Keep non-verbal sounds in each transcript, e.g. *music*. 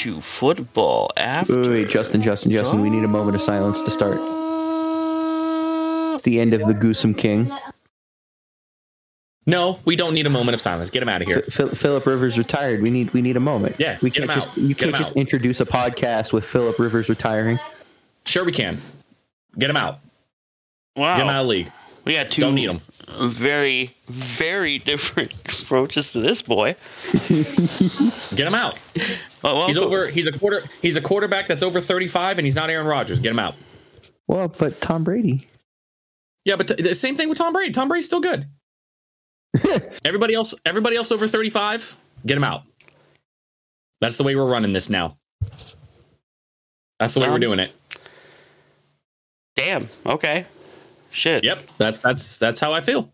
everybody. Welcome to Football After. Wait, wait, wait, Justin, Justin, Justin. We need a moment of silence to start. It's the end of the Goosum King. No, we don't need a moment of silence. Get him out of here. Phil Philip Rivers retired. We need we need a moment. Yeah, we can't just you Get can't just out. introduce a podcast with Philip Rivers retiring. Sure, we can. Get him out. Wow. Get him out of the league. We got two Don't need him. Very, very different *laughs* approaches to this boy. Get him out. Oh, well, He's over. He's a quarter. He's a quarterback that's over thirty-five, and he's not Aaron Rodgers. Get him out. Well, but Tom Brady. Yeah, but t- the same thing with Tom Brady. Tom Brady's still good. *laughs* everybody else, everybody else over thirty-five, get him out. That's the way we're running this now. That's the way we're Um, doing it. Damn. Okay. Shit. Yep, that's that's that's how I feel.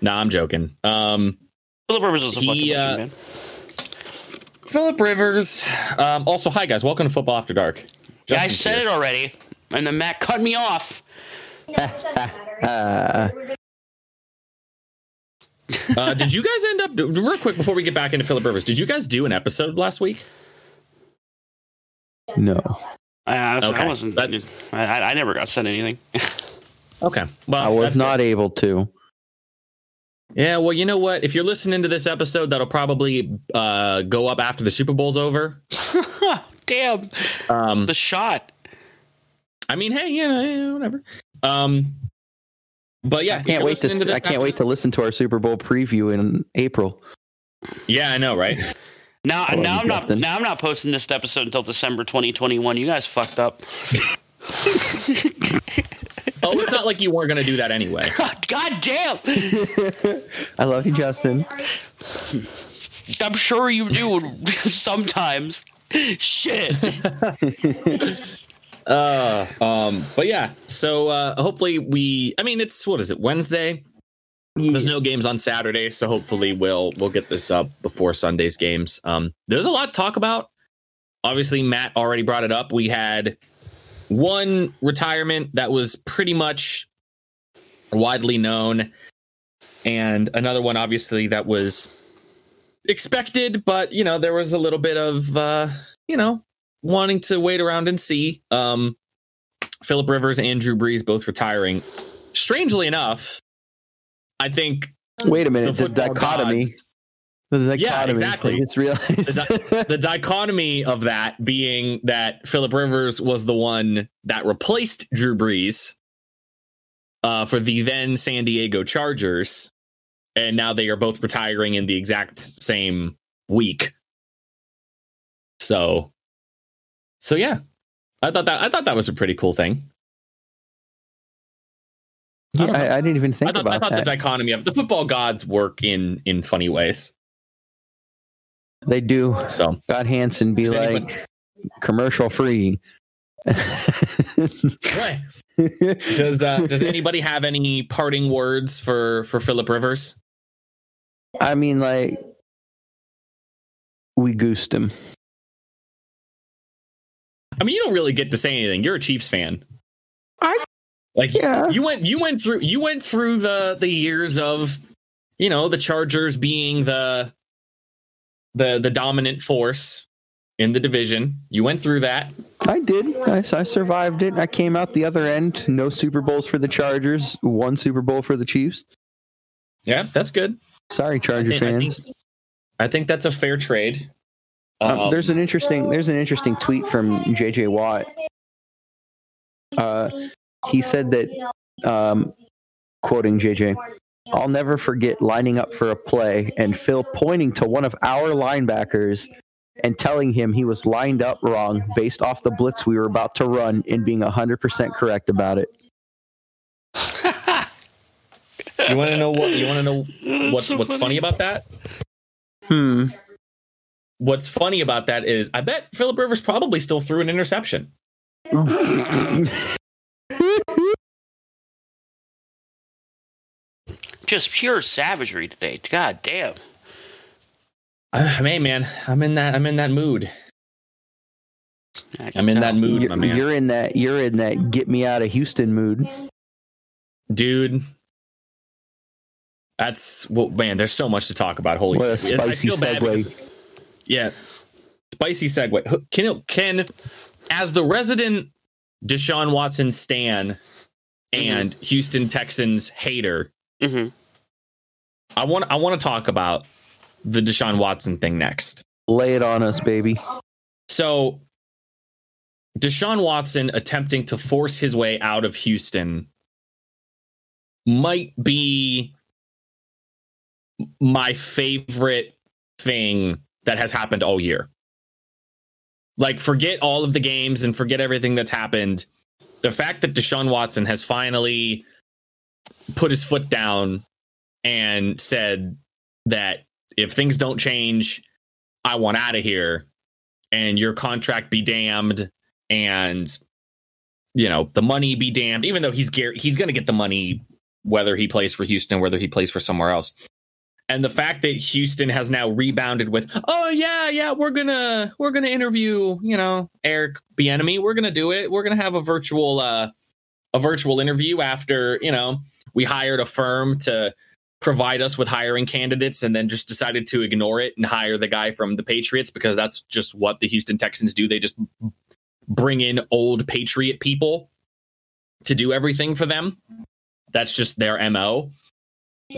Nah, I'm joking. Um, Philip Rivers is a He, fucking uh, legend, man. Philip Rivers. Um, also, hi guys, welcome to Football After Dark. Yeah, I said here. it already, and then Matt cut me off. Uh, *laughs* Uh, did you guys end up real quick before we get back into Philip Rivers? Did you guys do an episode last week? no. I, I, Okay, I wasn't. that's- I, I I never got sent anything. *laughs* Okay, well, I was that's not able to. Yeah, well, you know what? If you're listening to this episode, that'll probably uh, go up after the Super Bowl's over. *laughs* Damn. Um, The shot. I mean, hey, you know, whatever. Um, but yeah, I can't wait to. listening this I can't after- wait to listen to our Super Bowl preview in April. Yeah, I know, right? Now, Hello, now I'm not. Justin. Now I'm not posting this episode until December 2021. You guys fucked up. *laughs* Oh, it's not like you weren't going to do that anyway. *laughs* God damn. *laughs* I love you, Justin. I'm sure you do sometimes. Shit. Uh, um, but yeah, so uh, hopefully we. I mean, it's what is it? Wednesday. There's no games on Saturday, so hopefully we'll we'll get this up before Sunday's games. Um, there's a lot to talk about. Obviously, Matt already brought it up. We had one retirement that was pretty much widely known, and another one, obviously, that was expected, but you know, there was a little bit of uh, you know, wanting to wait around and see. Um, Philip Rivers and Drew Brees both retiring. Strangely enough, I think Wait a minute. The, football dichotomy. gods- The dichotomy. exactly. It's realized. The *laughs* the dichotomy of that being that Philip Rivers was the one that replaced Drew Brees uh, for the then San Diego Chargers, and now they are both retiring in the exact same week. So, so yeah, I thought that I thought that was a pretty cool thing. Yeah, I. I, I didn't even think I thought, about I thought that. the dichotomy of the football gods work in in funny ways. they do. So God Hansen be Does like anyone- commercial free. *laughs* Right. does uh, does anybody have any parting words for for Philip Rivers? I mean, like we goosed him. I mean, you don't really get to say anything. You're a Chiefs fan. I- like Yeah. you went you went through you went through the the years of you know the Chargers being the the the dominant force in the division. You went through that. I did. I, I survived it. I came out the other end. No Super Bowls for the Chargers. One Super Bowl for the Chiefs. Yeah, that's good. Sorry, Charger I think, I fans. think, I think that's a fair trade. Um, Um, there's an interesting. There's an interesting tweet from JJ Watt. Uh, he said that, um, quoting JJ, I'll never forget lining up for a play and Phil pointing to one of our linebackers and telling him he was lined up wrong based off the blitz we were about to run and being 100% correct about it. *laughs* you want to know what you want to know what's what's funny about that? Hmm. What's funny about that is I bet Philip Rivers probably still threw an interception. *laughs* Just pure savagery today. God damn. Uh, I mean, man, I'm in that I'm in that mood. I can I'm in tell. that mood, you're, man. you're in that. You're in that. Get me out of Houston mood. Dude. That's well, man. There's so much to talk about. Holy What a shit. I spicy feel segue. because- Yeah. Spicy segue. Who- Can can as the resident Deshaun Watson stan and Houston Texans hater, hmm I want I want to talk about the Deshaun Watson thing next. Lay it on us, baby. So Deshaun Watson attempting to force his way out of Houston might be my favorite thing that has happened all year. Like, forget all of the games and forget everything that's happened. The fact that Deshaun Watson has finally put his foot down and said that if things don't change, I want out of here and your contract be damned and you know the money be damned even though he's gar- he's going to get the money whether he plays for Houston whether he plays for somewhere else and the fact that Houston has now rebounded with oh yeah yeah we're going to we're to interview you know Eric Bieniemy we're going to do it we're going to have a virtual uh a virtual interview after you know we hired a firm to provide us with hiring candidates and then just decided to ignore it and hire the guy from the Patriots because that's just what the Houston Texans do. They just bring in old Patriot people to do everything for them. That's just their MO.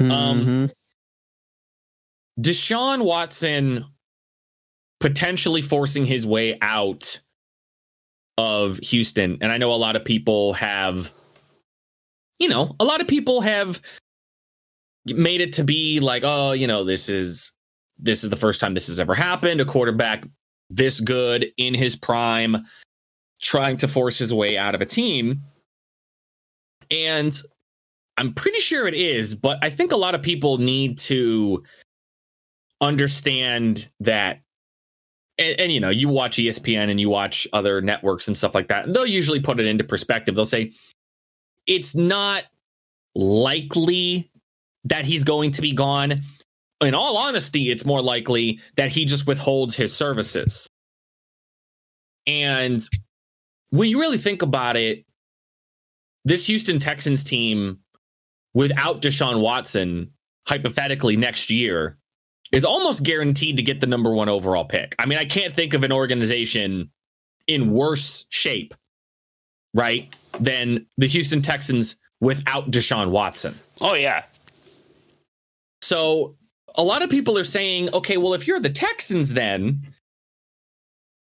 Um, Mhm. Deshaun Watson potentially forcing his way out of Houston. And I know a lot of people have, you know, a lot of people have made it to be like, oh, you know, this is this is the first time this has ever happened. A quarterback this good in his prime, trying to force his way out of a team. And I'm pretty sure it is, but I think a lot of people need to understand that and, and, you know you watch espn and you watch other networks and stuff like that and they'll usually put it into perspective. They'll say it's not likely that he's going to be gone. In all honesty it's more likely that he just withholds his services. And when you really think about it this houston texans team without deshaun watson hypothetically next year is almost guaranteed to get the number one overall pick. I mean, I can't think of an organization in worse shape, right, than the Houston Texans without Deshaun Watson. Oh yeah. So a lot of people are saying, okay, well, if you're the Texans, then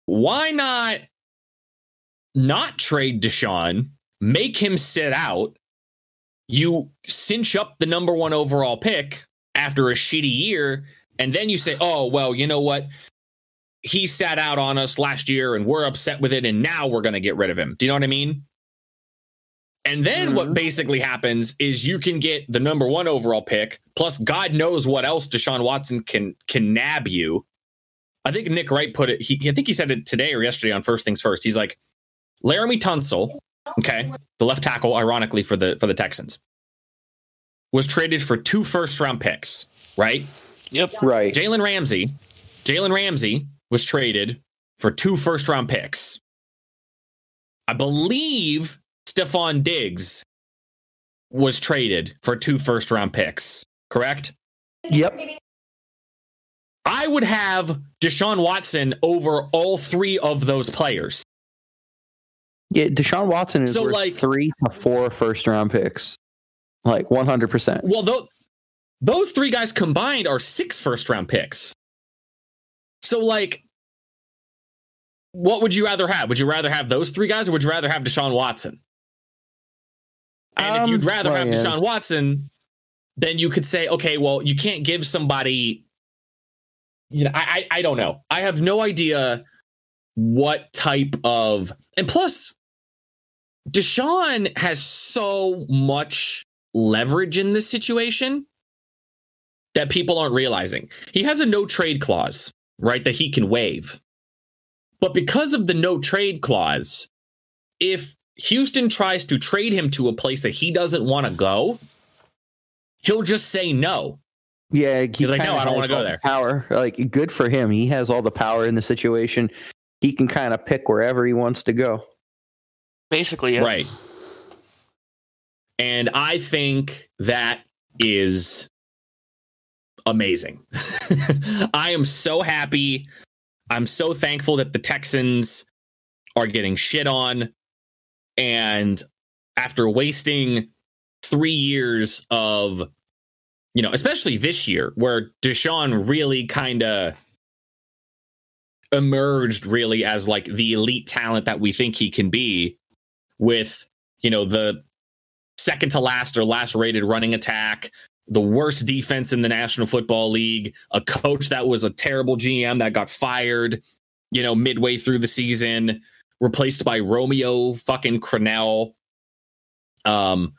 why not not trade Deshaun, make him sit out? You cinch up the number one overall pick after a shitty year, and then you say, oh, well, you know what? He sat out on us last year and we're upset with it, and now we're going to get rid of him. Do you know what I mean? And then what Mhm. basically happens is you can get the number one overall pick, plus God knows what else Deshaun Watson can can nab you. I think Nick Wright put it. He, I think he said it today or yesterday on First Things First. He's like, Laremy Tunsil, okay, the left tackle, ironically for the for the Texans, was traded for two first round picks, right? Yep. Right. Jalen Ramsey, Jalen Ramsey was traded for two first round picks. I believe Stefon Diggs was traded for two first round picks, correct? Yep. I would have Deshaun Watson over all three of those players. Yeah, Deshaun Watson is So, worth like- three to four first round picks. Like 100%. Well, tho- those three guys combined are six first round picks. So, like, what would you rather have? Would you rather have those three guys or would you rather have Deshaun Watson? And if Um, you'd rather well, have yeah. Deshaun Watson, then you could say, okay, well, you can't give somebody. You know, I, I I don't know. I have no idea what type of and plus, Deshaun has so much leverage in this situation that people aren't realizing. He has a no trade clause, right, that he can waive. But because of the no trade clause, if Houston tries to trade him to a place that he doesn't want to go, he'll just say no. Yeah, he He's like, "No, I don't wanna go there." Power, like, good for him. He has all the power in the situation. He can kind of pick wherever he wants to go. Basically, yeah. Right. And I think that is amazing. *laughs* I am so happy I'm so thankful that the Texans are getting shit on. And after wasting three years of, you know, especially this year, where Deshaun really kind of emerged really as like the elite talent that we think he can be with, you know, the second to last or last rated running attack, the worst defense in the National Football League, a coach that was a terrible GM that got fired, you know, midway through the season, replaced by Romeo fucking Crennel. Um,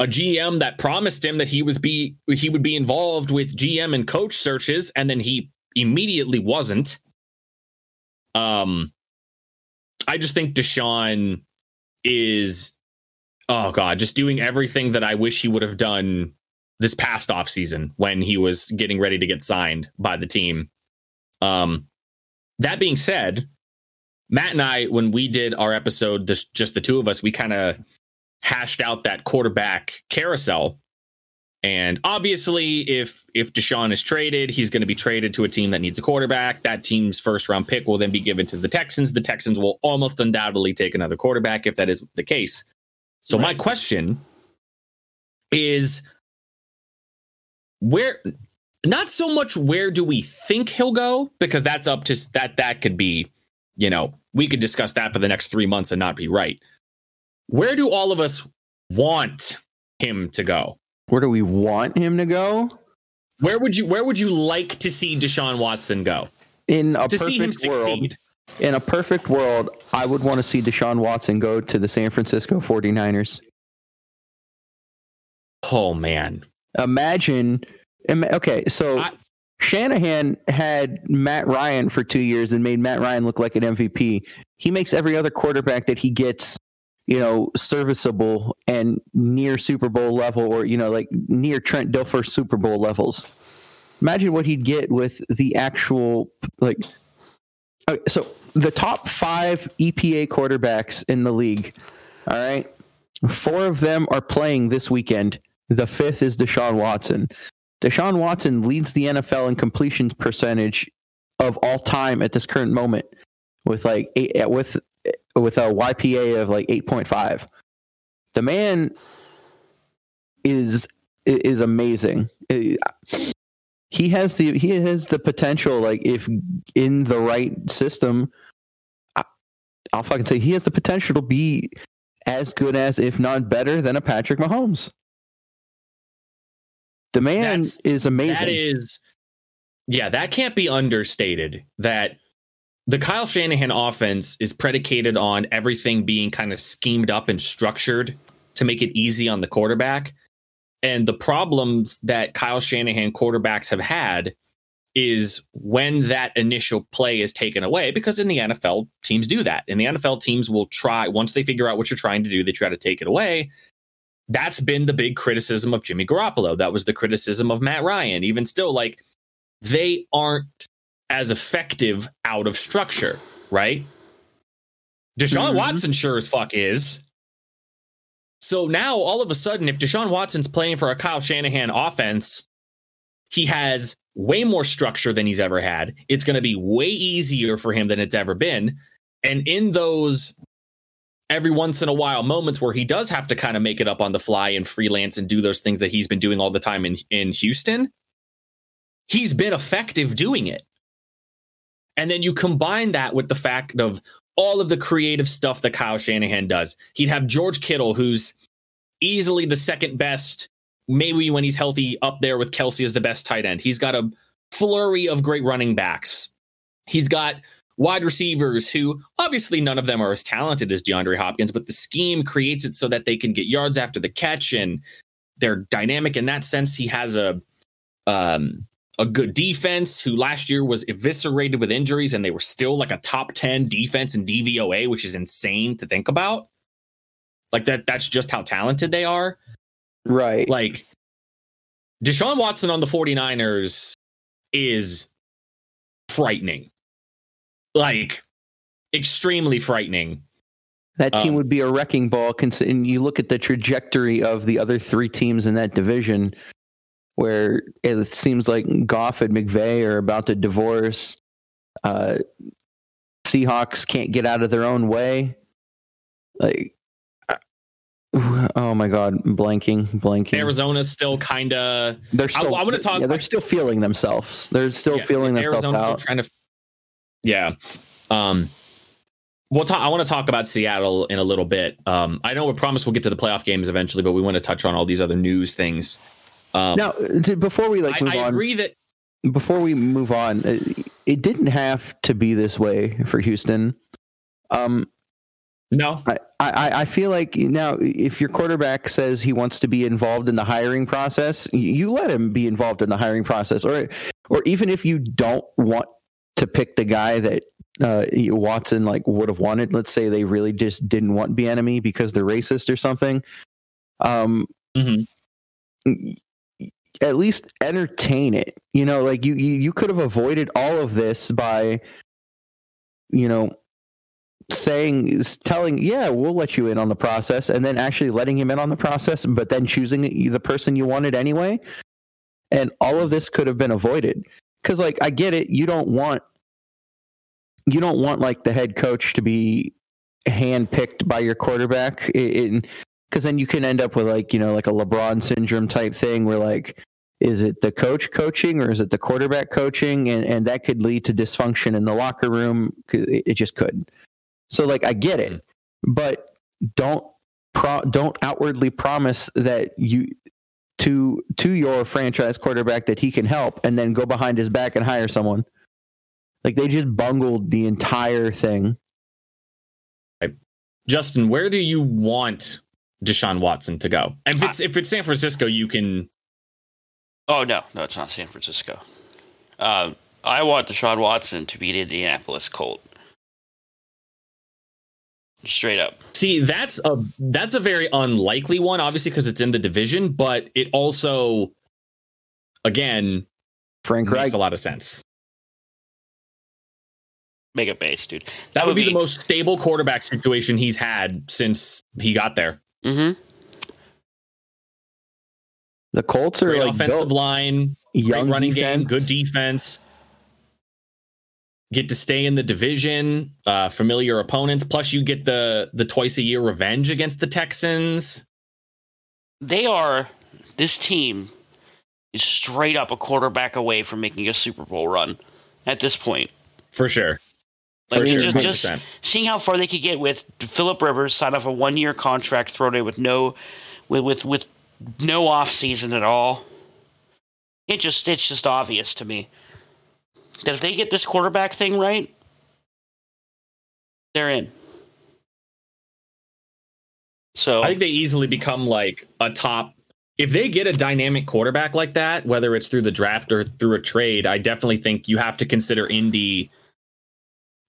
a GM that promised him that he was be he would be involved with GM and coach searches, and then he immediately wasn't. Um, I just think Deshaun is, oh god, just doing everything that I wish he would have done this past off season when he was getting ready to get signed by the team. Um, that being said, Matt and I, when we did our episode, this just the two of us, we kind of hashed out that quarterback carousel. And obviously, if if Deshaun is traded, he's going to be traded to a team that needs a quarterback. That team's first round pick will then be given to the Texans. The Texans will almost undoubtedly take another quarterback if that is the case. So right. my question is where not so much where do we think he'll go because that's up to that that could be you know we could discuss that for the next three months and not be right. Where do all of us want him to go? Where do we want him to go? Where would you where would you like to see deshaun watson go? In a to see him world, in a perfect world i would want to see deshaun watson go to the san francisco 49ers. Oh man imagine. Okay, so I, Shanahan had Matt Ryan for two years and made Matt Ryan look like an MVP. He makes every other quarterback that he gets, you know, serviceable and near Super Bowl level, or you know, like near Trent Dilfer Super Bowl levels. Imagine what he'd get with the actual like. Okay, so the top five EPA quarterbacks in the league. All right, four of them are playing this weekend. The fifth is Deshaun Watson. Deshaun Watson leads the NFL in completion percentage of all time at this current moment with like eight, uh, with uh, with a YPA of like 8.5. The man is is amazing. He has the he has the potential like if in the right system I'll fucking say he has the potential to be as good as if not better than a Patrick Mahomes. The man That's, is amazing. That is, yeah, that can't be understated. That the Kyle Shanahan offense is predicated on everything being kind of schemed up and structured to make it easy on the quarterback. And the problems that Kyle Shanahan quarterbacks have had is when that initial play is taken away, because in the NFL, teams do that. In the NFL, teams will try, once they figure out what you're trying to do, they try to take it away that's been the big criticism of Jimmy Garoppolo. That was the criticism of Matt Ryan. Even still, like they aren't as effective out of structure, right? Deshaun mm-hmm. Watson sure as fuck is. So now all of a sudden, if Deshaun Watson's playing for a Kyle Shanahan offense, he has way more structure than he's ever had. It's going to be way easier for him than it's ever been. And in those every once in a while moments where he does have to kind of make it up on the fly and freelance and do those things that he's been doing all the time in, in Houston, he's been effective doing it. And then you combine that with the fact of all of the creative stuff that Kyle Shanahan does. He'd have George Kittle, who's easily the second best, maybe when he's healthy, up there with Kelce as the best tight end. He's got a flurry of great running backs. He's got wide receivers who obviously none of them are as talented as DeAndre Hopkins, but the scheme creates it so that they can get yards after the catch and they're dynamic in that sense. He has a um, a good defense who last year was eviscerated with injuries and they were still like a top 10 defense in DVOA, which is insane to think about. Like that that's just how talented they are. Right. Like Deshaun Watson on the 49ers is frightening like extremely frightening. That team um, would be a wrecking ball. And you look at the trajectory of the other three teams in that division, where it seems like Goff and McVay are about to divorce. Uh, Seahawks can't get out of their own way. Like, uh, oh my god, blanking, blanking. Arizona's still kind of. They're still. I, I want to talk. Yeah, they're still feeling themselves. They're still yeah, feeling themselves Arizona's out. trying to. Yeah. Um. We'll talk. I want to talk about Seattle in a little bit. Um, I know we promise we'll get to the playoff games eventually, but we want to touch on all these other news things. Um, now, to, before we like I, move I on, agree that before we move on, it, it didn't have to be this way for Houston. Um, no, I, I, I feel like now if your quarterback says he wants to be involved in the hiring process, you let him be involved in the hiring process, or or even if you don't want to pick the guy that uh, Watson like would have wanted. Let's say they really just didn't want Bieniemy because they're racist or something. Um, Mhm. at least entertain it. You know, like you you, you could have avoided all of this by, you know, saying telling yeah we'll let you in on the process and then actually letting him in on the process but then choosing the person you wanted anyway and all of this could have been avoided because like i get it you don't want you don't want like the head coach to be handpicked by your quarterback because then you can end up with like you know like a lebron syndrome type thing where like is it the coach coaching or is it the quarterback coaching? And and that could lead to dysfunction in the locker room it, it just could. So like I get it, mm. but don't pro- don't outwardly promise that you to to your franchise quarterback that he can help and then go behind his back and hire someone. Like they just bungled the entire thing. Justin, where do you want Deshaun Watson to go? And if it's if it's San Francisco, you can. Oh no, no, it's not San Francisco. Uh, I want Deshaun Watson to be beat Indianapolis Colt. Straight up. See, that's a that's a very unlikely one, obviously, because it's in the division, but it also, again, Frank makes Reich. a lot of sense. Make it base, dude. That, would be, the most stable quarterback situation he's had since he got there. Mm-hmm. The Colts are Great like offensive built, line, young great running defense. game, good defense. Get to stay in the division, uh, familiar opponents. Plus, you get the the twice a year revenge against the Texans. They are. This team is straight up a quarterback away from making a Super Bowl run. At this point, For sure. Like, For sure. just- just- seeing how far they could get with Philip Rivers sign off a one year contract thrown in with no with with with no off season at all. It just it's just obvious to me that if they get this quarterback thing right, they're in. So I think they easily become like a top. If they get a dynamic quarterback like that, whether it's through the draft or through a trade, I definitely think you have to consider Indy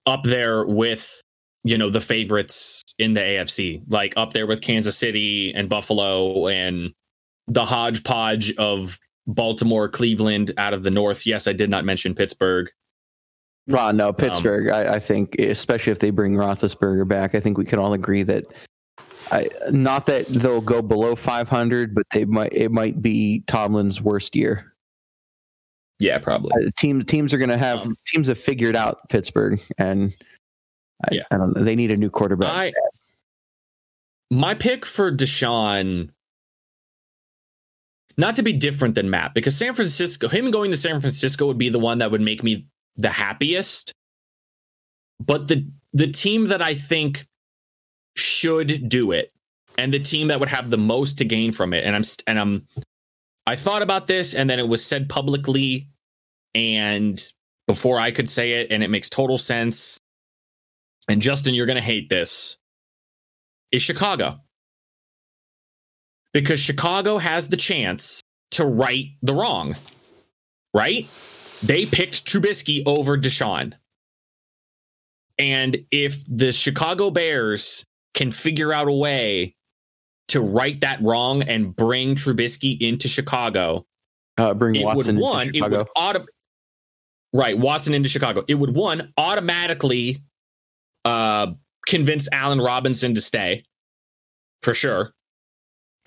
up there with you know the favorites in the AFC, like up there with Kansas City and Buffalo and the hodgepodge of Baltimore, Cleveland out of the North. Yes, I did not mention Pittsburgh. Oh, no, Pittsburgh. I, I think, especially if they bring Roethlisberger back, I think we can all agree that. I, not that they'll go below 500, but they might. It might be Tomlin's worst year. Yeah, probably. Uh, teams teams are going to have Um, teams have figured out Pittsburgh, and I, Yeah. I don't know. They need a new quarterback. I my pick for Deshaun, not to be different than Matt, because San Francisco, him going to San Francisco would be the one that would make me the happiest. But the the team that I think should do it, and the team that would have the most to gain from it, and I'm and I'm I thought about this, and then it was said publicly, and before I could say it, and it makes total sense. And Justin, you're gonna hate this is Chicago. Because Chicago has the chance to right the wrong, right? They picked Trubisky over Deshaun. And if the Chicago Bears can figure out a way to right that wrong and bring Trubisky into Chicago, uh, bring it Watson would into one, it Chicago. would auto- right Watson into Chicago. It would one automatically uh, convince Allen Robinson to stay for sure.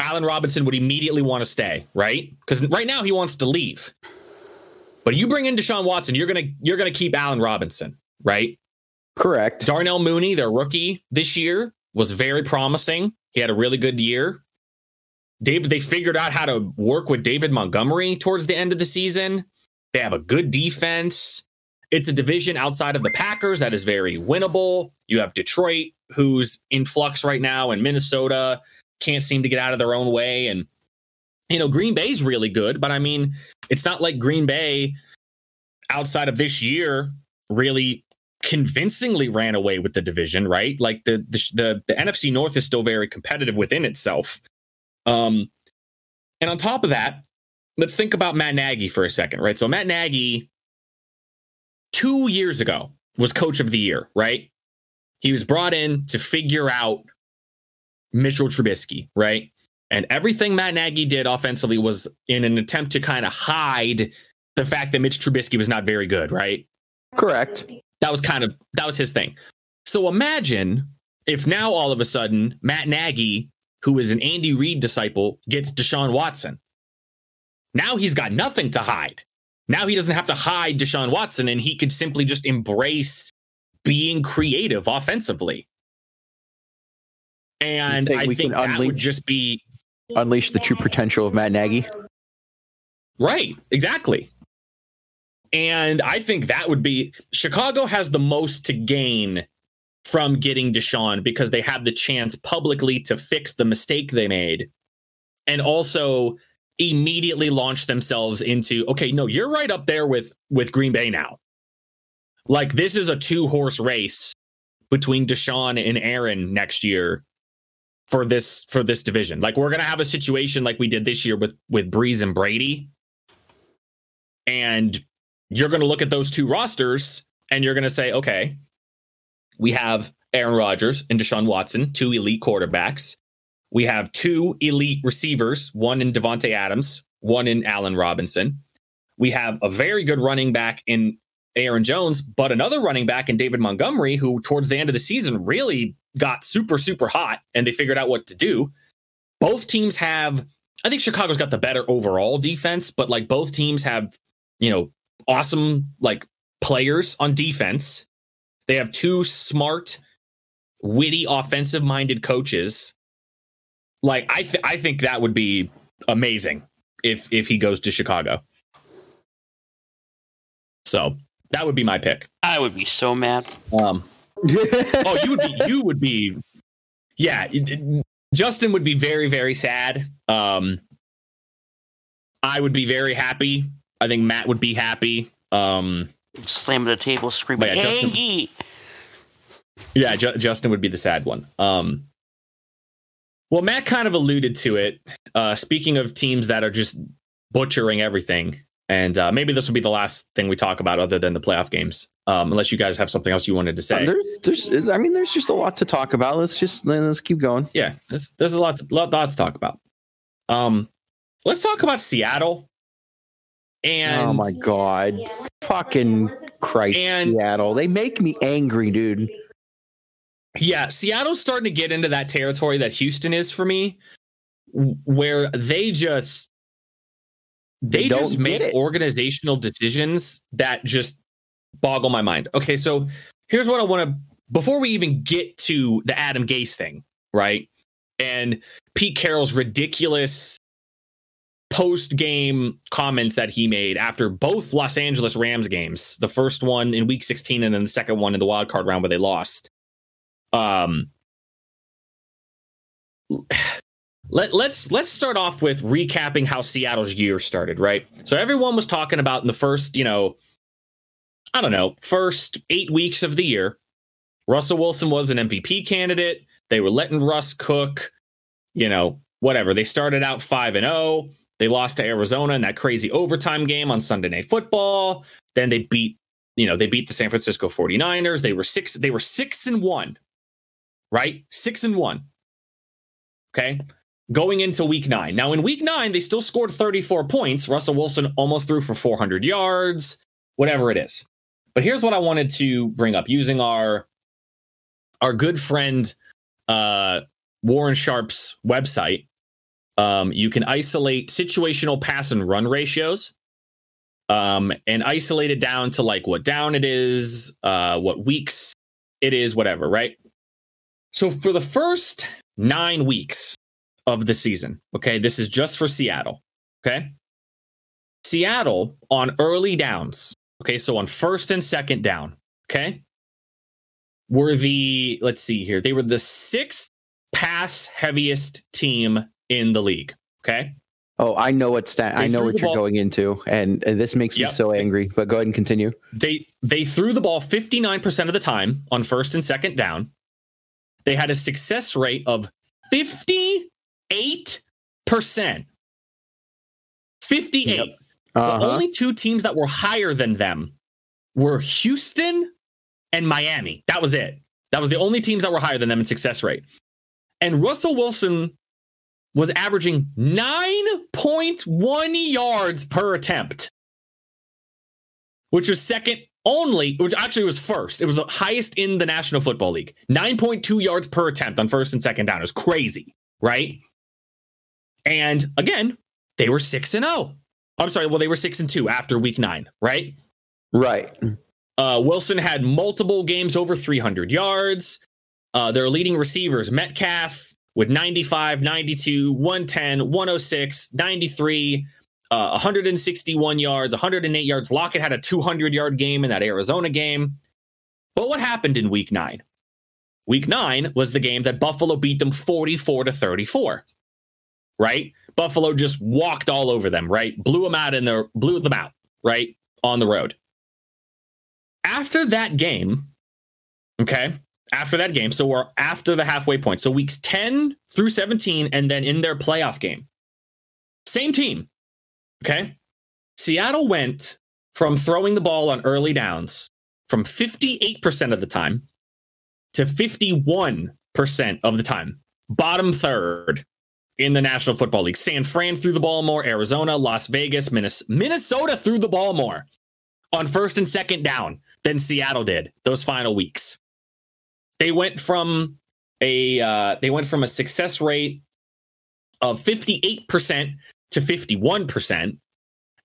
Allen Robinson would immediately want to stay, right? Because right now he wants to leave. But you bring in Deshaun Watson, you're gonna you're gonna keep Allen Robinson, right? Correct. Darnell Mooney, their rookie this year, was very promising. He had a really good year. David, they figured out how to work with David Montgomery towards the end of the season. They have a good defense. It's a division outside of the Packers that is very winnable. You have Detroit, who's in flux right now, and Minnesota can't seem to get out of their own way. And, you know, Green Bay's really good, but I mean, it's not like Green Bay outside of this year really convincingly ran away with the division, right? Like the the the, the NFC North is still very competitive within itself. Um, and on top of that, let's think about Matt Nagy for a second, right? So Matt Nagy, two years ago, was coach of the year, right? He was brought in to figure out Mitchell Trubisky, right? And everything Matt Nagy did offensively was in an attempt to kind of hide the fact that Mitch Trubisky was not very good, right? Correct. That was kind of that was his thing. So imagine if now all of a sudden Matt Nagy, who is an Andy Reid disciple, gets Deshaun Watson. Now he's got nothing to hide. Now he doesn't have to hide Deshaun Watson and he could simply just embrace being creative offensively. And think I we think can that would unleash- just be Unleash the true potential of Matt Nagy. Right, exactly. And I think that would be Chicago has the most to gain from getting Deshaun because they have the chance publicly to fix the mistake they made and also immediately launch themselves into okay, no, you're right up there with with Green Bay now. Like this is a two horse race between Deshaun and Aaron next year for this for this division. Like we're gonna have a situation like we did this year with with Brees and Brady, and you're gonna look at those two rosters and you're gonna say, okay, we have Aaron Rodgers and Deshaun Watson, two elite quarterbacks. We have two elite receivers, one in Davante Adams, one in Allen Robinson. We have a very good running back in Aaron Jones, but another running back in David Montgomery, who towards the end of the season really got super, super hot and they figured out what to do. Both teams have, I think Chicago's got the better overall defense, but like both teams have, you know, awesome like players on defense. They have two smart, witty, offensive minded coaches. Like I, th- I think that would be amazing if if he goes to Chicago. So that would be my pick. I would be so mad. Um, *laughs* oh, you would be, you would be, yeah. it- it- Justin would be very, very sad. Um, I would be very happy. I think Matt would be happy. Um, Slamming the table, screaming, yeah, Justin- Angie! yeah, Ju- Justin would be the sad one. Um, well, Matt kind of alluded to it. Uh, speaking of teams that are just butchering everything, and uh, maybe this will be the last thing we talk about, other than the playoff games. Um, unless you guys have something else you wanted to say. there's, there's, I mean, there's just a lot to talk about. Let's just let's keep going. yeah, there's there's a lot lot, lot to talk about. Um, let's talk about Seattle. And oh my god, fucking Christ, And- Seattle! They make me angry, dude. yeah, Seattle's starting to get into that territory that Houston is for me, where they just they, They just make organizational decisions that just boggle my mind. Okay, so here's what I want to before we even get to the Adam Gase thing, right? And Pete Carroll's ridiculous post game comments that he made after both Los Angeles Rams games, the first one in week 16 and then the second one in the wild card round where they lost. Um let, let's let's start off with recapping how Seattle's year started, right? So everyone was talking about in the first, you know, I don't know, first 8 weeks of the year, Russell Wilson was an MVP candidate. They were letting Russ cook, you know, whatever. They started out 5 and 0. They lost to Arizona in that crazy overtime game on Sunday Night Football. Then they beat, you know, they beat the San Francisco 49ers. They were 6 they were 6 and 1. Right? 6 and 1. Okay? Going into week 9. Now in week 9 they still scored 34 points. Russell Wilson almost threw for 400 yards, whatever it is. But here's what I wanted to bring up using our our good friend uh, Warren Sharp's website. Um, you can isolate situational pass and run ratios. um, and isolate it down to like what down it is, uh, what weeks it is, whatever, right? So for the first nine weeks of the season, okay, this is just for Seattle, okay? Seattle on early downs, okay, so on first and second down, okay, were the, let's see here, they were the sixth pass heaviest team in the league, okay? Oh, I know what stat. I know what you're ball. going into, and, and this makes yep. me so angry. But go ahead and continue. They they threw the ball 59 percent of the time on first and second down. They had a success rate of 58 percent. 58. Yep. Uh-huh. The only two teams that were higher than them were Houston and Miami. That was it. That was the only teams that were higher than them in success rate. And Russell Wilson was averaging 9.1 yards per attempt, which was second only, which actually was first. It was the highest in the National Football League. 9.2 yards per attempt on first and second down. It was crazy, right? And again, they were 6 and 0. I'm sorry, well, they were 6 and 2 after week 9, right? Right. Uh, Wilson had multiple games over 300 yards. Uh, their leading receivers, Metcalf, with 95, 92, 110, 106, 93, uh, 161 yards, 108 yards. Lockett had a 200 yard game in that Arizona game. But what happened in week nine? Week nine was the game that Buffalo beat them 44 to 34. Right? Buffalo just walked all over them, right? Blew them out in their blew them out, right? On the road. After that game, okay, after that game. So we're after the halfway point. So weeks 10 through 17, and then in their playoff game. Same team. Okay. Seattle went from throwing the ball on early downs from 58% of the time to 51% of the time. Bottom third in the National Football League. San Fran threw the ball more, Arizona, Las Vegas, Minnesota threw the ball more on first and second down than Seattle did those final weeks they went from a uh, they went from a success rate of 58% to 51%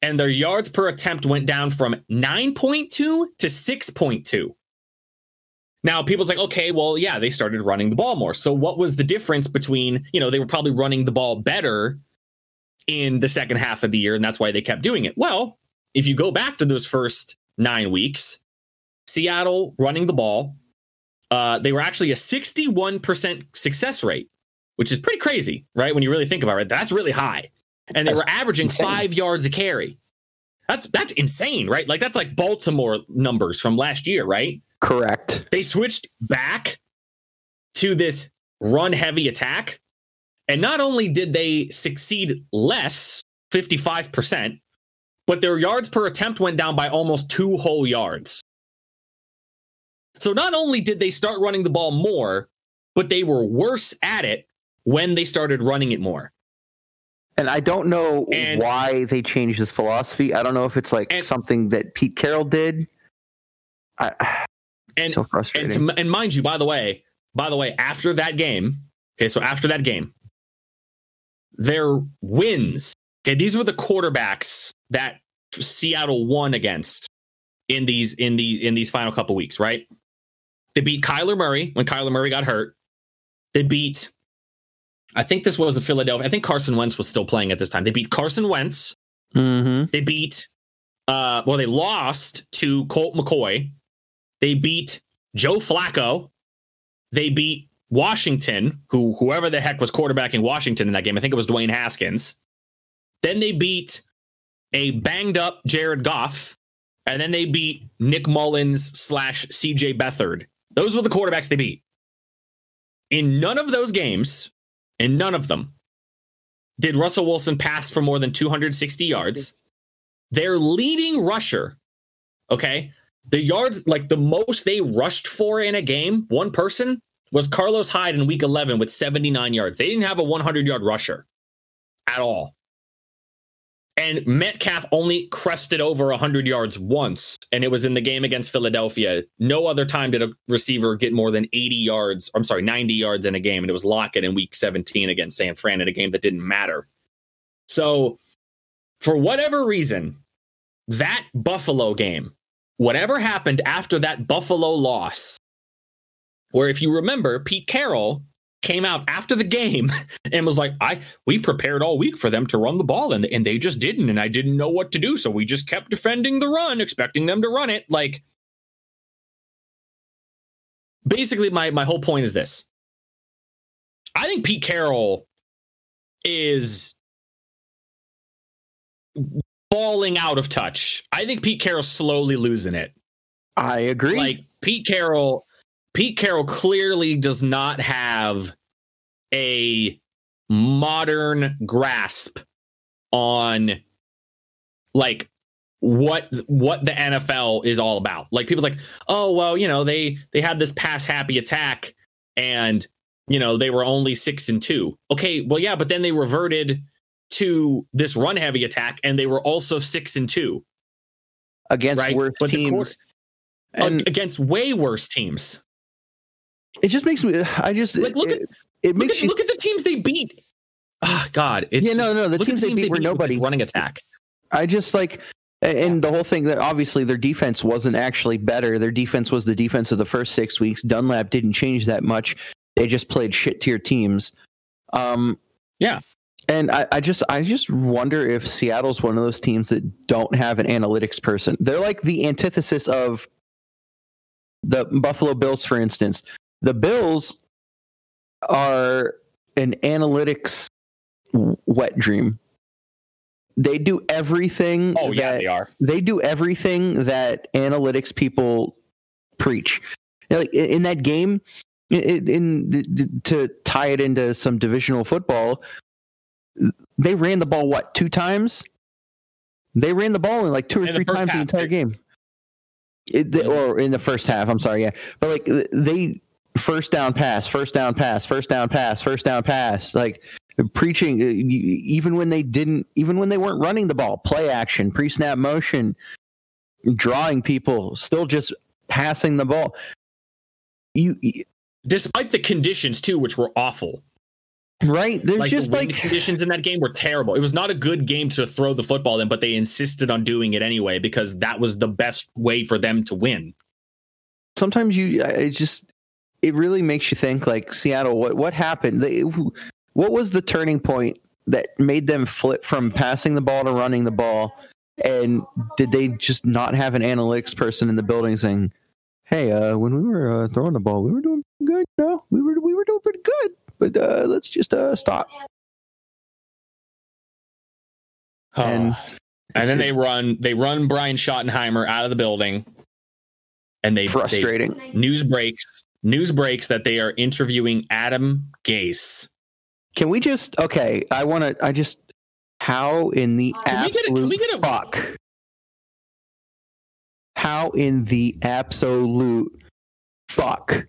and their yards per attempt went down from 9.2 to 6.2 now people's like okay well yeah they started running the ball more so what was the difference between you know they were probably running the ball better in the second half of the year and that's why they kept doing it well if you go back to those first nine weeks seattle running the ball uh, they were actually a 61% success rate, which is pretty crazy, right? When you really think about it, that's really high. And they that's were averaging insane. five yards a carry. That's that's insane, right? Like that's like Baltimore numbers from last year, right? Correct. They switched back to this run heavy attack. And not only did they succeed less, 55%, but their yards per attempt went down by almost two whole yards. So not only did they start running the ball more, but they were worse at it when they started running it more. And I don't know and, why they changed this philosophy. I don't know if it's like and, something that Pete Carroll did. I, and so frustrating. And, to, and mind you, by the way, by the way, after that game, okay, so after that game, their wins. Okay, these were the quarterbacks that Seattle won against in these in the in these final couple weeks, right? They beat Kyler Murray when Kyler Murray got hurt. They beat, I think this was a Philadelphia. I think Carson Wentz was still playing at this time. They beat Carson Wentz. Mm-hmm. They beat, uh, well, they lost to Colt McCoy. They beat Joe Flacco. They beat Washington, who whoever the heck was quarterbacking Washington in that game. I think it was Dwayne Haskins. Then they beat a banged up Jared Goff, and then they beat Nick Mullens slash CJ Beathard those were the quarterbacks they beat. In none of those games, in none of them, did Russell Wilson pass for more than 260 yards. Their leading rusher, okay, the yards, like the most they rushed for in a game, one person was Carlos Hyde in week 11 with 79 yards. They didn't have a 100 yard rusher at all. And Metcalf only crested over 100 yards once, and it was in the game against Philadelphia. No other time did a receiver get more than 80 yards, I'm sorry, 90 yards in a game, and it was Lockett in week 17 against San Fran in a game that didn't matter. So, for whatever reason, that Buffalo game, whatever happened after that Buffalo loss, where if you remember, Pete Carroll came out after the game *laughs* and was like, I we prepared all week for them to run the ball and, and they just didn't, and I didn't know what to do. So we just kept defending the run, expecting them to run it. Like basically my my whole point is this. I think Pete Carroll is falling out of touch. I think Pete Carroll's slowly losing it. I agree. Like Pete Carroll, Pete Carroll clearly does not have a modern grasp on like what what the NFL is all about. Like people like, "Oh, well, you know, they they had this pass happy attack and you know, they were only 6 and 2." Okay, well yeah, but then they reverted to this run heavy attack and they were also 6 and 2 against right? worse But teams. quarter- and against way worse teams. it just makes me. I just Like, look it, it Look makes at, you. look at the teams they beat. Ah, God. It's Yeah, no, no, the look at teams they beat were with nobody. running attack. I just like, and the whole thing that obviously their defense wasn't actually better. Their defense was the defense of the first six weeks. Dunlap didn't change that much. They just played shit tier teams. Um, Yeah. And I, I just I just wonder if Seattle's one of those teams that don't have an analytics person. They're like the antithesis of the Buffalo Bills, for instance. The Bills are an analytics wet dream. They do everything Oh, yeah, that they are. they do everything that analytics people preach. Like in that game, in, in to tie it into some divisional football, they ran the ball what two times? They ran the ball in like two or In the three first times the entire they- game. It, they- or in the first half, I'm sorry, yeah, but like they first down pass, first down pass, first down pass, first down pass, like preaching uh, even when they didn't even when they weren't running the ball play action pre-snap motion drawing people still just passing the ball you you- Despite the conditions, too, which were awful. Right? There's like just the like conditions in that game were terrible. It was not a good game to throw the football in, but they insisted on doing it anyway because that was the best way for them to win. sometimes you it just it really makes you think like seattle what what happened? They, what was the turning point that made them flip from passing the ball to running the ball? And did they just not have an analytics person in the building saying hey uh when we were uh, throwing the ball we were doing good no we were we were doing pretty good but uh let's just uh stop. And- and then they run they run Brian Schottenheimer out of the building, and they they- frustrating. news breaks news breaks that they are interviewing Adam Gase. can we just okay i want to i just how in the Can we get a- absolute can we get a- fuck? How in the absolute fuck?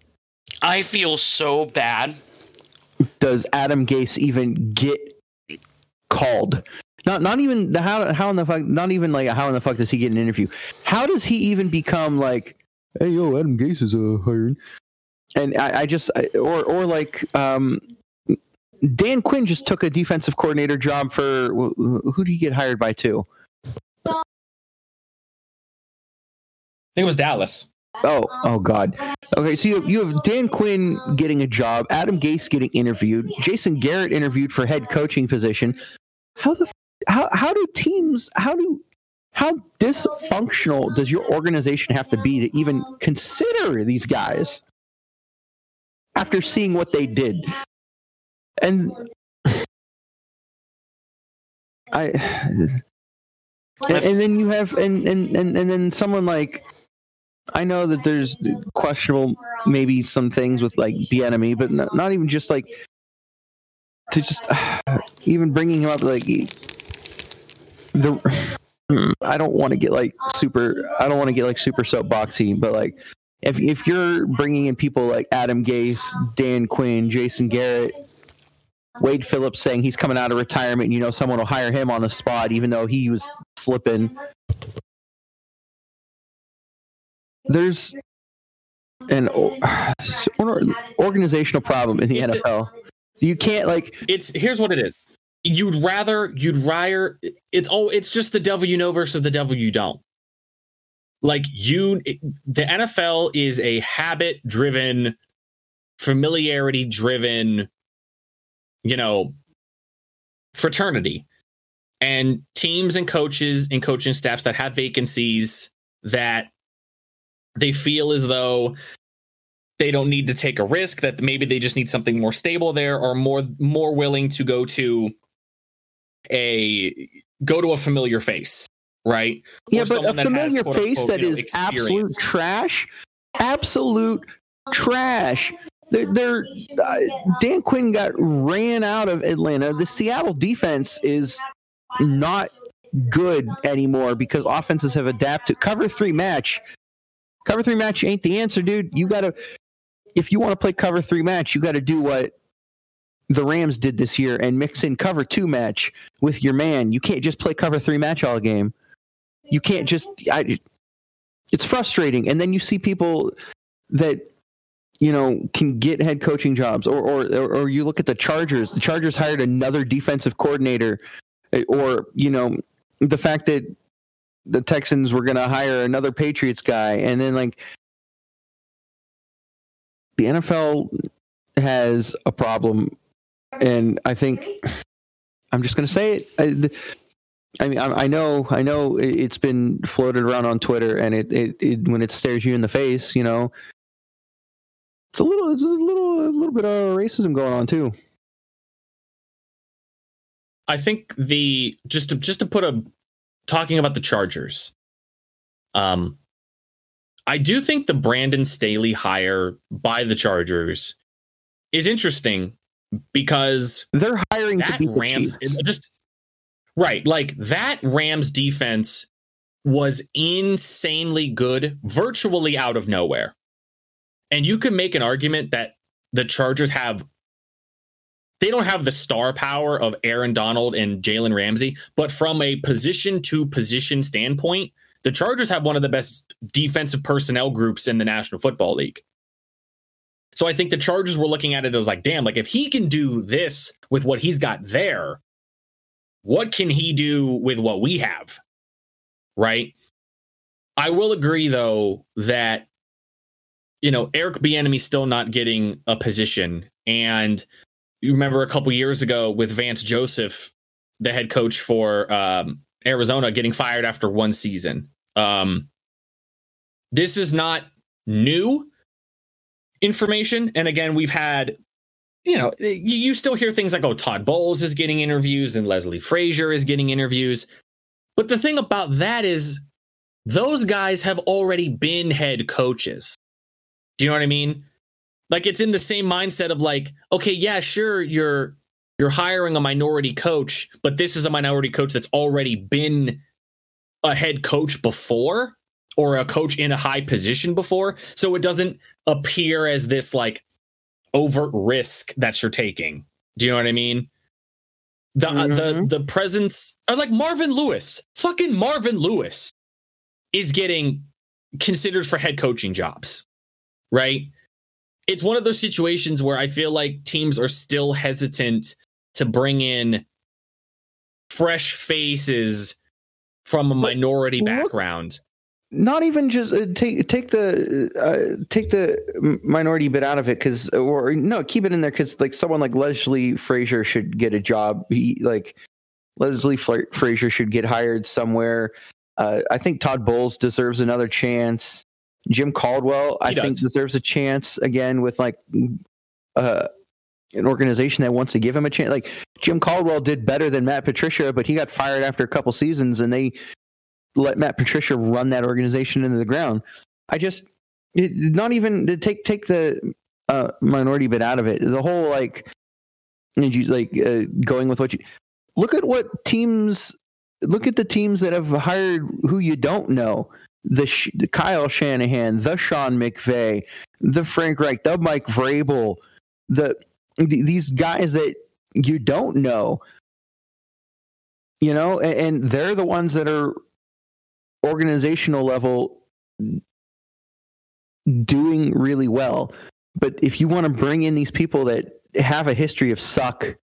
I feel so bad. Does Adam Gase even get called? Not not even the how how in the fuck not even like how in the fuck does he get an interview? How does he even become like hey yo Adam Gase is uh, hiring? And I, I just I, or or like um Dan Quinn just took a defensive coordinator job for who did he get hired by too? I think it was Dallas. Oh, oh God. Okay, so you have, you have Dan Quinn getting a job, Adam Gase getting interviewed, Jason Garrett interviewed for head coaching position. How the how how do teams how do how dysfunctional does your organization have to be to even consider these guys after seeing what they did? And *sighs* I *sighs* and, and then you have and, and and and then someone like I know that there's questionable maybe some things with like the enemy, but not, not even just like to just *sighs* even bringing him up like the *sighs* hmm, I don't want to get like super I don't want to get like super soapboxy, but like if if you're bringing in people like Adam Gase, Dan Quinn, Jason Garrett, Wade Phillips saying he's coming out of retirement, you know someone will hire him on the spot, even though he was slipping. There's an *sighs* or- organizational problem in the It's a- NFL. You can't like It's here's what it is. you'd rather you'd rather it's all it's just the devil you know versus the devil you don't. Like you, the NFL is a habit driven, familiarity driven, you know, fraternity and teams and coaches and coaching staffs that have vacancies that they feel as though they don't need to take a risk that maybe they just need something more stable there or more more willing to go to a go to a familiar face right yeah or but a familiar has, face that is absolute trash absolute trash they're, they're uh, Dan Quinn got ran out of Atlanta. The Seattle defense is not good anymore because offenses have adapted. Cover three match, cover three match ain't the answer, dude. You got to, if you want to play cover three match, you got to do what the Rams did this year and mix in cover two match with your man. You can't just play cover three match all game. You can't just. I, it's frustrating, and then you see people that you know can get head coaching jobs, or or or you look at the Chargers. The Chargers hired another defensive coordinator eh, or you know the fact that the Texans were going to hire another Patriots guy, and then like the NFL has a problem, and I think I'm just going to say it. I, I mean, I, I, know, I know, it's been floated around on Twitter, and it, it, it, when it stares you in the face, you know, it's a little, it's a little, a little bit of racism going on too. I think the just to just to put a talking about the Chargers. Um, I do think the Brandon Staley hire by the Chargers is interesting because they're hiring that Rams just right like that Rams defense was insanely good virtually out of nowhere. And you can make an argument that the Chargers have they don't have the star power of Aaron Donald and Jalen Ramsey, but from a position to position standpoint, the Chargers have one of the best defensive personnel groups in the National Football League. So I think the Chargers were looking at it as like, damn, like if he can do this with what he's got there, what can he do with what we have? Right? I will agree though that you know, Eric Bieniemy still not getting a position and you remember a couple years ago with Vance Joseph, the head coach for um, Arizona, getting fired after one season. Um, this is not new information. And again, we've had, you know, you, you still hear things like, oh, Todd Bowles is getting interviews and Leslie Frazier is getting interviews. But the thing about that is, those guys have already been head coaches. Do you know what I mean? Like it's in the same mindset of like, okay, yeah, sure, you're you're hiring a minority coach, but this is a minority coach that's already been a head coach before or a coach in a high position before. So it doesn't appear as this like overt risk that you're taking. Do you know what I mean? The mm-hmm. the the presence or like Marvin Lewis, fucking Marvin Lewis is getting considered for head coaching jobs, right? It's one of those situations where I feel like teams are still hesitant to bring in fresh faces from a minority background. Not even just uh, take take the uh, take the minority bit out of it because or no keep it in there because like someone like Leslie Frazier should get a job. He like Leslie Frazier should get hired somewhere. Uh, I think Todd Bowles deserves another chance. Jim Caldwell, he I does. think deserves a chance again with like uh, an organization that wants to give him a chance. Like Jim Caldwell did better than Matt Patricia, but he got fired after a couple seasons, and they let Matt Patricia run that organization into the ground. I just it, not even to take take the uh, minority bit out of it. The whole like, you like uh, going with what you look at what teams look at the teams that have hired who you don't know the, the Kyle Shanahan, the Sean McVay, the Frank Reich, the Mike Vrabel, the, the these guys that you don't know, you know, and, and they're the ones that are organizational level doing really well. But if you want to bring in these people that have a history of suck,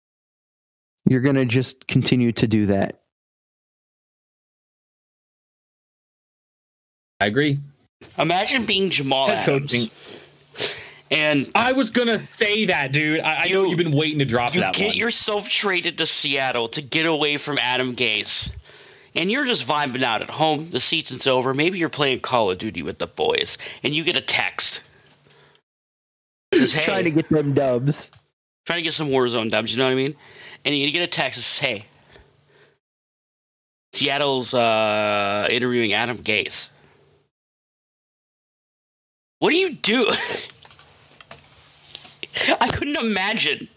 you're going to just continue to do that. I agree. Imagine being Jamal Head Adams. coaching. And I was gonna say that, dude. I, I know You- you've been waiting to drop that. you that get one. yourself traded to Seattle to get away from Adam Gase. And you're just vibing out at home. The season's over. Maybe you're playing Call of Duty with the boys, and you get a text. Says, *laughs* hey, Trying to get them dubs. trying to get some Warzone dubs. You know what I mean? And you get a text that says, "Hey, Seattle's uh, interviewing Adam Gase." What do you do? I couldn't imagine.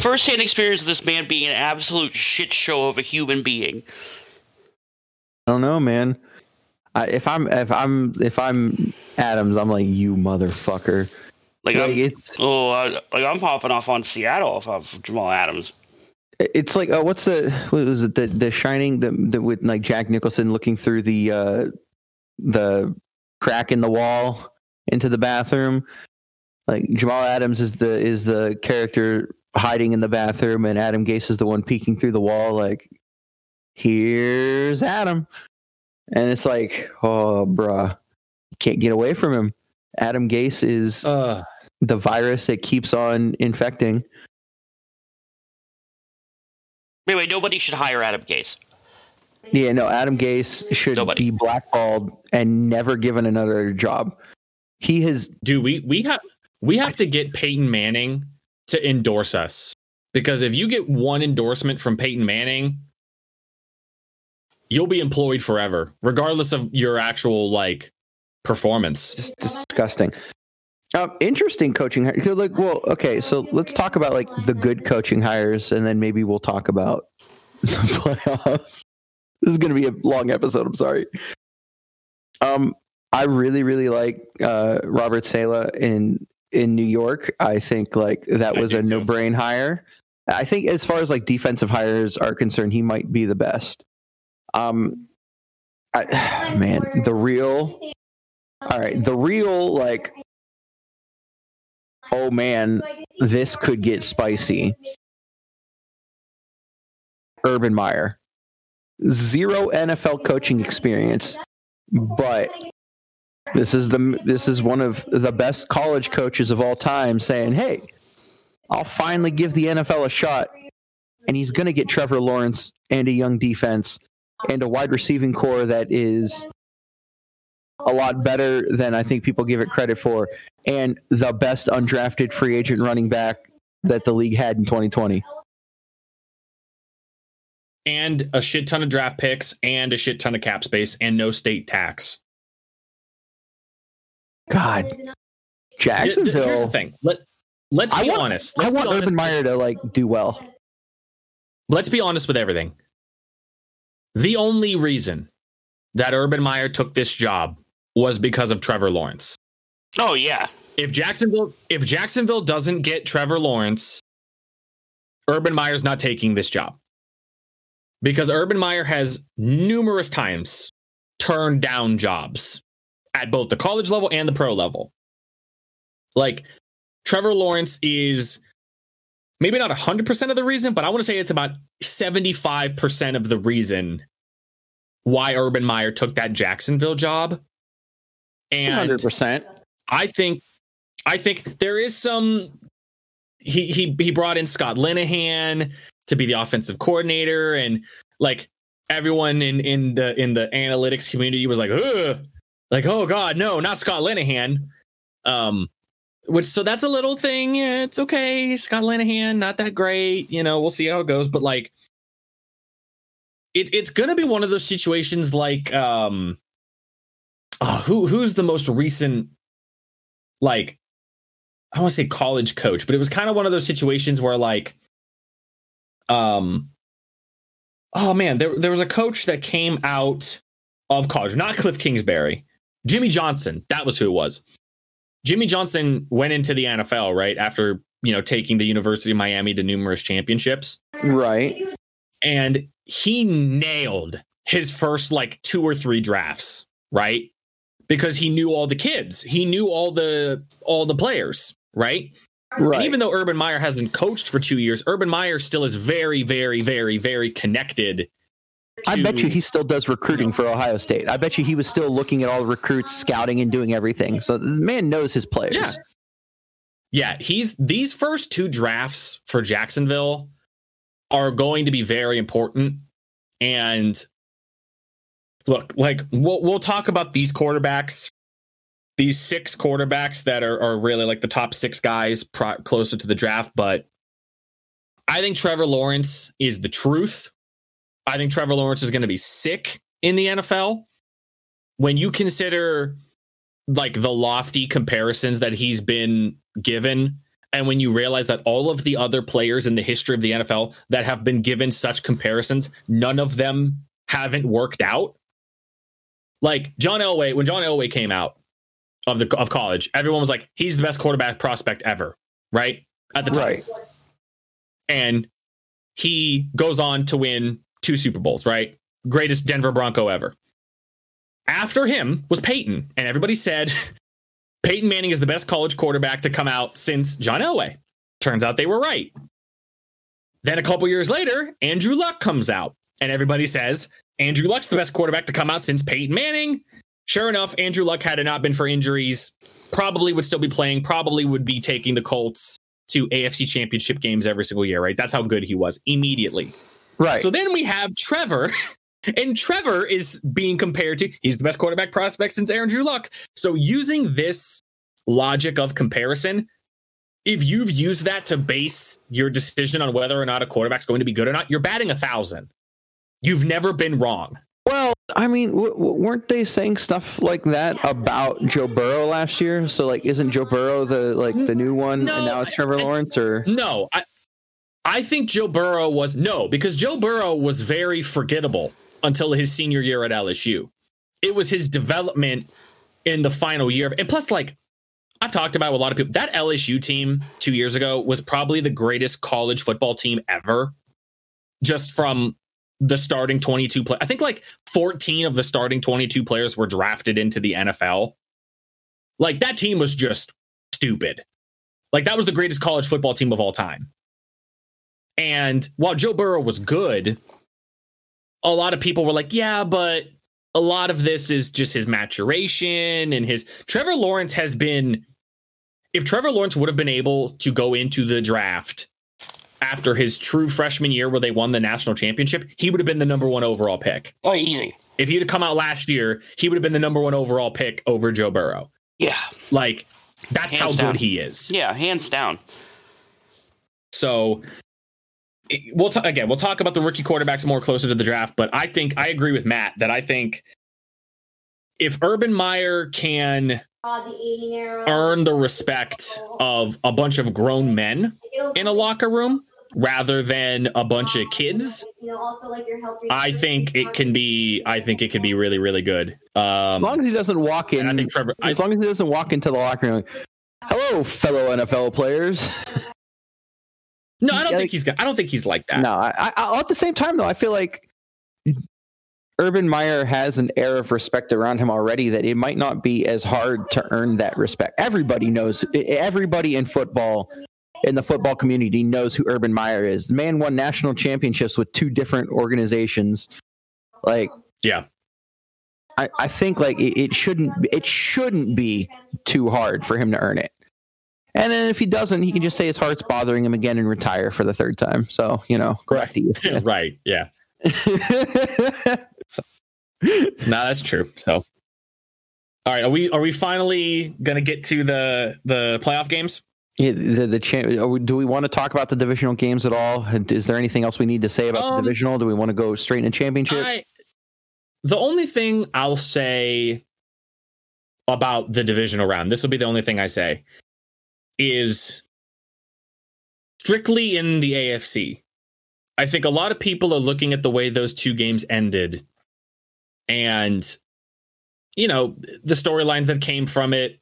First-hand experience of this man being an absolute shit show of a human being. I don't know, man. I, if I'm if I'm if I'm Adams, I'm like you motherfucker. Like, Like I'm, oh, I, like I'm popping off on Seattle if I'm Jamal Adams. it's like uh, what's the what was it the the Shining the, the with like Jack Nicholson looking through the uh the crack in the wall into the bathroom. Like Jamal Adams is the is the character hiding in the bathroom, and Adam Gase is the one peeking through the wall. Like, here's Adam, and it's like, oh, bruh, you can't get away from him. Adam Gase is uh, the virus that keeps on infecting. Anyway, nobody should hire Adam Gase. Yeah, no, Adam Gase should Nobody. be blackballed and never given another job. He has Do we we have we have to get Peyton Manning to endorse us because if you get one endorsement from Peyton Manning, you'll be employed forever, regardless of your actual like performance. just disgusting. Um, interesting coaching. hi- 'cause, Like, well, okay, so let's talk about like the good coaching hires, and then maybe we'll talk about *laughs* the playoffs. This is going to be a long episode. I'm sorry. Um, I really, really like uh, Robert Saleh in in New York. I think like that was a no brain hire. I think as far as like defensive hires are concerned, he might be the best. Um, I, *sighs* man, the real all right, the real like oh man, this could get spicy. Urban Meyer. Zero NFL coaching experience, but this is the this is one of the best college coaches of all time saying, "Hey, I'll finally give the NFL a shot." And he's going to get Trevor Lawrence and a young defense and a wide receiving core that is a lot better than I think people give it credit for, and the best undrafted free agent running back that the league had in 2020. And a shit ton of draft picks and a shit ton of cap space and no state tax. God, Th- th- Here's the Jacksonville. thing. Let let's I be want- honest. I Let's be want honest. Urban Meyer to like do well. let's be honest with everything. The only reason that Urban Meyer took this job was because of Trevor Lawrence. Oh yeah, If Jacksonville if Jacksonville doesn't get Trevor Lawrence, Urban Meyer's not taking this job. Because Urban Meyer has numerous times turned down jobs at both the college level and the pro level. Like Trevor Lawrence is maybe not 100% of the reason, but I want to say it's about 75% of the reason why Urban Meyer took that Jacksonville job. And 100%. I think I think there is some he he he brought in Scott Linehan to be the offensive coordinator and like everyone in in the in the analytics community was like Ugh! like oh god no not Scott Linehan um which so that's a little thing. Yeah, it's okay. Scott Linehan not that great. You know we'll see how it goes. But like it, it's gonna be one of those situations like um oh, who who's the most recent like I want to say college coach, but it was kind of one of those situations where like um oh man, there there was a coach that came out of college, not Cliff Kingsbury. Jimmy Johnson, that was who it was. Jimmy Johnson went into the NFL right after, you know, taking the University of Miami to numerous championships Right. and he nailed his first like two or three drafts, right? Because he knew all the kids, he knew all the all the players, right? Right. And even though Urban Meyer hasn't coached for two years, Urban Meyer still is very, very, very, very connected. I bet you he still does recruiting for Ohio State. I bet you he was still looking at all the recruits, scouting, and doing everything. So the man knows his players. Yeah. Yeah, he's these first two drafts for Jacksonville are going to be very important. And look, like we'll we'll talk about these quarterbacks, these six quarterbacks that are are really like the top six guys pro- closer to the draft. But I think Trevor Lawrence is the truth. I think Trevor Lawrence is going to be sick in the NFL. When you consider like the lofty comparisons that he's been given and when you realize that all of the other players in the history of the NFL that have been given such comparisons none of them haven't worked out like John Elway when John Elway came out of the of college everyone was like he's the best quarterback prospect ever right at the time Right. and he goes on to win two Super Bowls, right? Greatest Denver Bronco ever. After him was Peyton, and everybody said *laughs* Peyton Manning is the best college quarterback to come out since John Elway. Turns out they were right. Then a couple years later, Andrew Luck comes out, and everybody says Andrew Luck's the best quarterback to come out since Peyton Manning. Sure enough, Andrew Luck had it not been for injuries, probably would still be playing, probably would be taking the Colts to AFC championship games every single year, right? That's how good he was immediately. Right. So then we have Trevor, *laughs* and Trevor is being compared to he's the best quarterback prospect since Aaron Drew Luck. So using this logic of comparison, if you've used that to base your decision on whether or not a quarterback's going to be good or not, you're batting a thousand. You've never been wrong. Well, I mean, w- w- weren't they saying stuff like that about Joe Burrow last year? So, like, isn't Joe Burrow the like the new one, No, and now it's Trevor I- Lawrence? Or No, I I think Joe Burrow was no, because Joe Burrow was very forgettable until his senior year at LSU. It was his development in the final year. And plus, like I've talked about with a lot of people, that LSU team two years ago was probably the greatest college football team ever. Just from the starting 22 play. I think like 14 of the starting 22 players were drafted into the NFL. Like that team was just stupid. Like that was the greatest college football team of all time. And while Joe Burrow was good, a lot of people were like, yeah, but a lot of this is just his maturation and his Trevor Lawrence has been if Trevor Lawrence would have been able to go into the draft after his true freshman year where they won the national championship, he would have been the number 1 overall pick. Oh, easy. If he'd have come out last year, he would have been the number 1 overall pick over Joe Burrow. Yeah. Like that's Hands how down. good he is. Yeah, hands down. So we'll ta- again we'll talk about the rookie quarterbacks more closer to the draft, but I think I agree with Matt that I think if Urban Meyer can earn the respect of a bunch of grown men in a locker room rather than a bunch of kids, I think it can be I think it can be really really good. as Um long as he doesn't walk in, I think Trevor I, as long as he doesn't walk into the locker room, hello, fellow NFL players. *laughs* no, I don't Yeah, think he's got I don't think he's like that. No, I, I, at the same time though, I feel like Urban Meyer has an air of respect around him already that it might not be as hard to earn that respect. Everybody knows. Everybody in football, in the football community, knows who Urban Meyer is. The man won national championships with two different organizations. Like, Yeah. I, I think like it, it shouldn't it shouldn't be too hard for him to earn it. And then if he doesn't, he can just say his heart's bothering him again and retire for the third time. So you know, correct you. *laughs* right. Yeah. *laughs* No, that's true. So, all right, are we are we finally gonna get to the the playoff games? Yeah, the the cha- do we want to talk about the divisional games at all? Is there anything else we need to say about Um, the divisional? Do we want to go straight into championship? I, the only thing I'll say about the divisional round, this will be the only thing I say, is strictly in the AFC. I think a lot of people are looking at the way those two games ended and, you know, the storylines that came from it,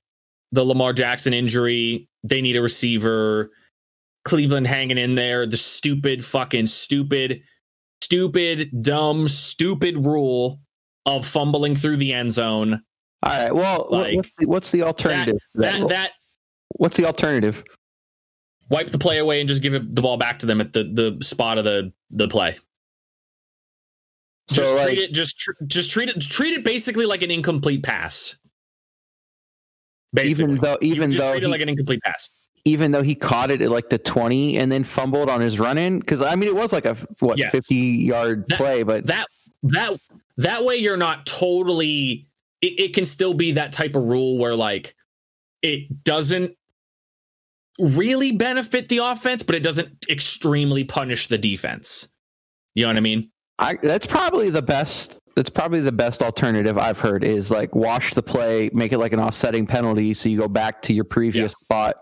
the Lamar Jackson injury, they need a receiver, Cleveland hanging in there, the stupid, fucking stupid, stupid, dumb, stupid rule of fumbling through the end zone. all right. Well, like, what's, the, what's the alternative? That What- that what's the alternative? wipe the play away and just give it, the ball back to them at the the spot of the the play. So, Just like- treat it just tr- just treat it treat it basically like an incomplete pass. Basically. even though even though treat it he, like an incomplete pass. even though he caught it at like the 20 and then fumbled on his run in because i mean it was like a what. 50 yard That- play but that that that way you're not totally it, it can still be that type of rule where like it doesn't really benefit the offense but it doesn't extremely punish the defense you know what i mean I, that's probably the best that's probably the best alternative i've heard is like wash the play make it like an offsetting penalty so you go back to your previous spot.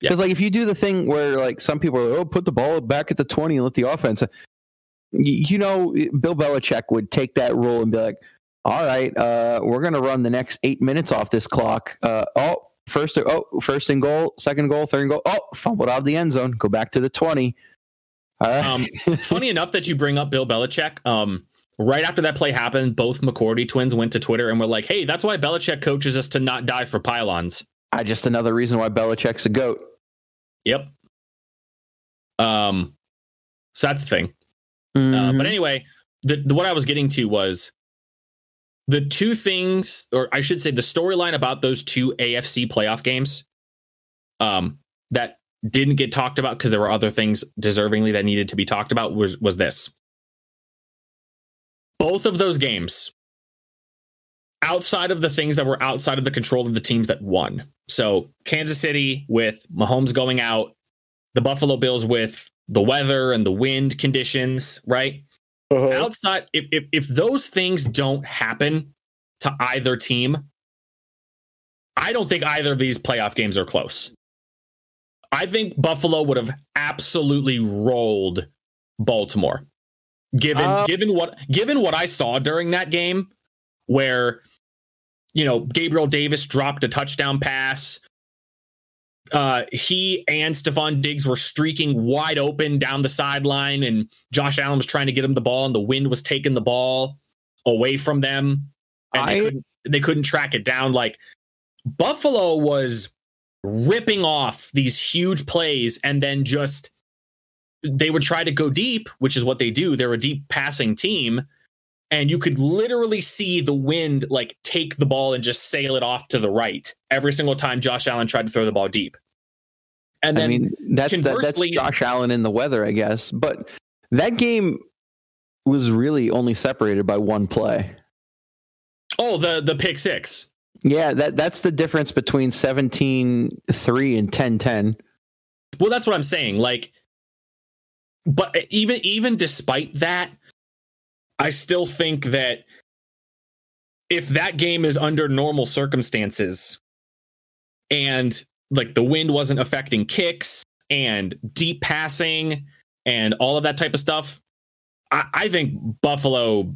Yeah. because like if you do the thing where like some people are oh put the ball back at the 20 and let the offense you, know bill belichick would take that rule and be like all right uh we're gonna run the next eight minutes off this clock uh oh first oh first and goal second goal third and goal oh fumbled out of the end zone go back to the 20 all right. Um funny *laughs* enough that you bring up bill belichick um right after that play happened both McCourty twins went to twitter and were like hey that's why belichick coaches us to not die for pylons I just another reason why Belichick's a goat. yep um so that's the thing Uh, Mhm. but anyway, the, the what I was getting to was the two things, or I should say, the storyline about those two AFC playoff games, um, that didn't get talked about because there were other things deservingly that needed to be talked about was was this. Both of those games, outside of the things that were outside of the control of the teams that won. So Kansas City with Mahomes going out, the Buffalo Bills with the weather and the wind conditions, right? Uh-huh. Outside, if, if if those things don't happen to either team, I don't think either of these playoff games are close. I think Buffalo would have absolutely rolled Baltimore. Given Uh, given what given what I saw during that game where you know Gabriel Davis dropped a touchdown pass uh, he and Stefon Diggs were streaking wide open down the sideline, and Josh Allen was trying to get him the ball, and the wind was taking the ball away from them, and they, couldn't, they couldn't track it down. Like Buffalo was ripping off these huge plays, and then just they would try to go deep, which is what they do. They're a deep passing team. And you could literally see the wind like take the ball and just sail it off to the right every single time Josh Allen tried to throw the ball deep. And then I mean, that's that, that's conversely- Josh Allen in the weather, I guess. But that game was really only separated by one play. oh, the the pick six. Yeah, that that's the difference between 17-3 and 10-10. Well, that's what I'm saying. Like, but even even despite that, I still think that if that game is under normal circumstances and like the wind wasn't affecting kicks and deep passing and all of that type of stuff, I, I think Buffalo.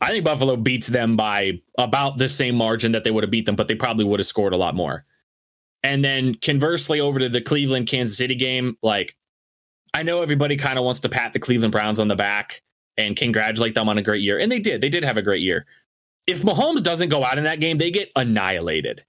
I think Buffalo beats them by about the same margin that they would have beat them, but they probably would have scored a lot more. And then conversely, over to the Cleveland Kansas City game, like I know everybody kind of wants to pat the Cleveland Browns on the back and congratulate them on a great year. And they did. They did have a great year. If Mahomes doesn't go out in that game, they get annihilated.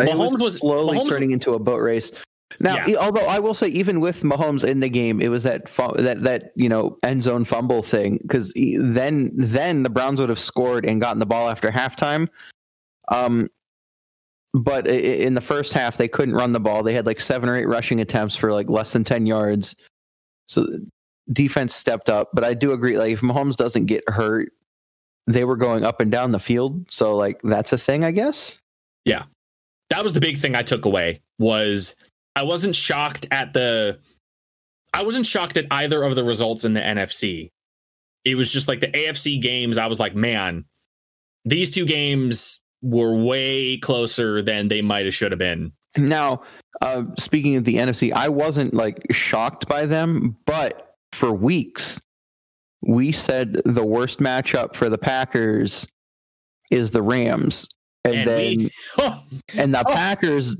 It Mahomes was- slowly Mahomes- turning into a boat race. Now, Yeah. although I will say, even with Mahomes in the game, it was that fu- that that you know end zone fumble thing because then then the Browns would have scored and gotten the ball after halftime. Um, but in the first half, they couldn't run the ball. They had like seven or eight rushing attempts for like less than ten yards. So defense stepped up. But I do agree, like if Mahomes doesn't get hurt, they were going up and down the field. So like that's a thing, I guess. Yeah. That was the big thing I took away was I wasn't shocked at the I wasn't shocked at either of the results in the NFC. It was just like the AFC games, I was like, man, these two games were way closer than they might have should have been. Now, uh, speaking of the NFC, I wasn't like shocked by them, but for weeks, we said the worst matchup for the Packers is the Rams, and, And then we- *laughs* Oh, and the Oh. Packers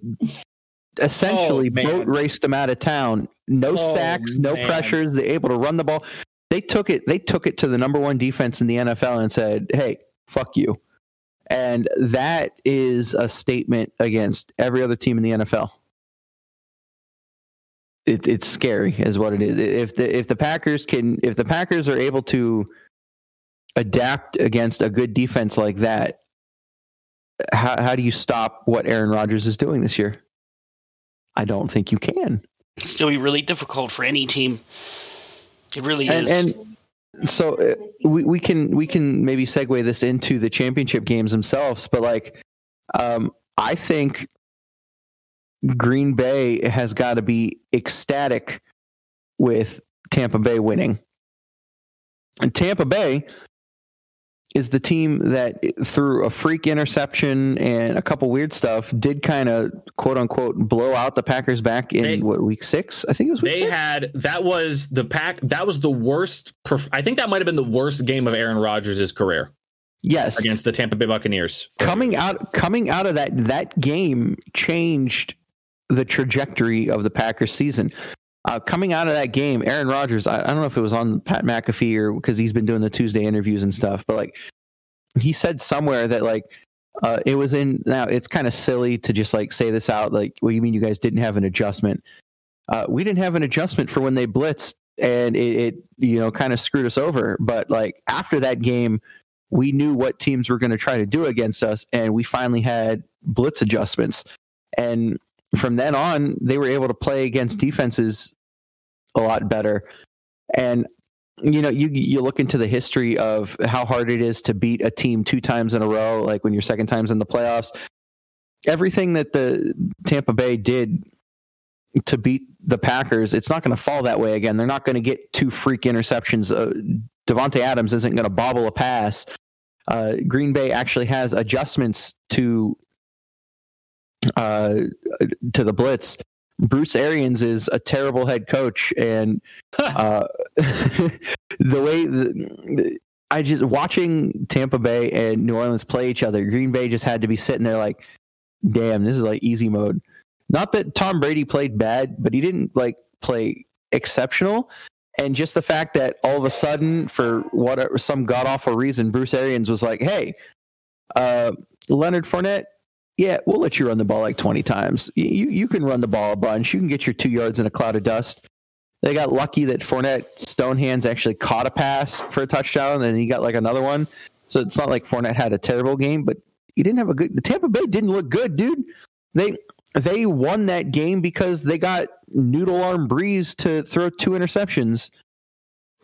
essentially Oh, boat raced them out of town. No Oh, sacks, no man. pressures. They're able to run the ball. They took it. They took it to the number one defense in the NFL and said, "Hey, fuck you." And that is a statement against every other team in the NFL. it, it's scary, is what it is. If the if the Packers can if the Packers are able to adapt against a good defense like that, how how do you stop what Aaron Rodgers is doing this year? I don't think you can. It's going to be really difficult for any team. It really and, is. And so uh, we, we can we can maybe segue this into the championship games themselves, but like um, I think Green Bay has got to be ecstatic with Tampa Bay winning. And Tampa Bay is the team that through a freak interception and a couple weird stuff did kind of quote unquote blow out the Packers back in They- what week six? I think it was week They six. had that was the pack. That was the worst. perf- I think that might have been the worst game of Aaron Rodgers' career yes, against the Tampa Bay Buccaneers. coming out coming out of that that game changed the trajectory of the Packers season. Uh, coming out of that game, Aaron Rodgers, I, I don't know if it was on Pat McAfee or because he's been doing the Tuesday interviews and stuff, but like he said somewhere that like uh, it was in now it's kind of silly to just like say this out like what do you mean you guys didn't have an adjustment? Uh, we didn't have an adjustment for when they blitzed and it, it you know kind of screwed us over but like after that game we knew what teams were going to try to do against us and we finally had blitz adjustments. And from then on they were able to play against defenses a lot better. And you know you you look into the history of how hard it is to beat a team two times in a row like when you're second times in the playoffs. Everything that the Tampa Bay did to beat the Packers it's not going to fall that way again. They're not going to get two freak interceptions. Uh, Davante Adams isn't going to bobble a pass. Uh, Green Bay actually has adjustments to uh, to the blitz Bruce Arians is a terrible head coach, and *laughs* uh, *laughs* the way the, I just watching Tampa Bay and New Orleans play each other, Green Bay just had to be sitting there like, "Damn, this is like easy mode." Not that Tom Brady played bad, but he didn't like play exceptional. And just the fact that all of a sudden, for whatever some god awful reason, Bruce Arians was like, "Hey, uh, Leonard Fournette, yeah, we'll let you run the ball like 20 times. You you can run the ball a bunch. You can get your two yards in a cloud of dust. They got lucky that Fournette Stonehands actually caught a pass for a touchdown, and then he got like another one. So it's not like Fournette had a terrible game, but he didn't have a good. The Tampa Bay didn't look good, dude. They they won that game because they got noodle arm Brees to throw two interceptions.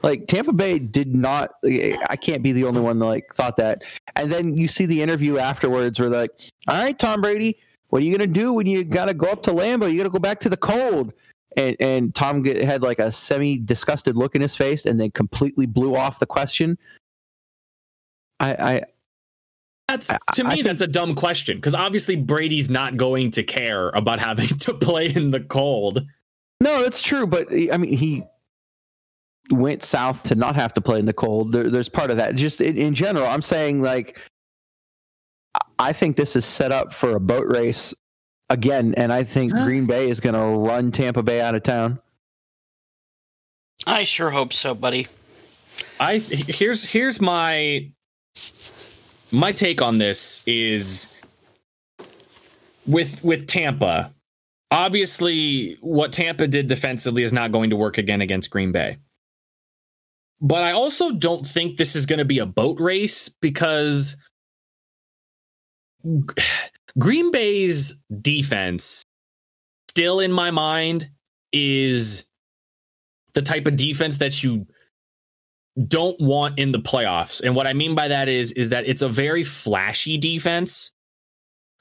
Like Tampa Bay did not. I can't be the only one that like thought that. And then you see the interview afterwards where they're like, "All right, Tom Brady, what are you gonna do when you gotta go up to Lambeau? You gotta go back to the cold." And and Tom get, had like a semi disgusted look in his face, and then completely blew off the question. I, I That's I- to I me, think- that's a dumb question because obviously Brady's not going to care about having *laughs* to play in the cold. no, that's true, but I mean he went south to not have to play in the cold. There, there's part of that. Just in, in general, I'm saying like I think this is set up for a boat race again, and I think Huh? Green Bay is going to run Tampa Bay out of town. I sure hope so, buddy. I here's here's my my take on this is with with Tampa. Obviously, what Tampa did defensively is not going to work again against Green Bay. But I also don't think this is going to be a boat race because *sighs* Green Bay's defense still in my mind is the type of defense that you don't want in the playoffs. And what I mean by that is is that it's a very flashy defense.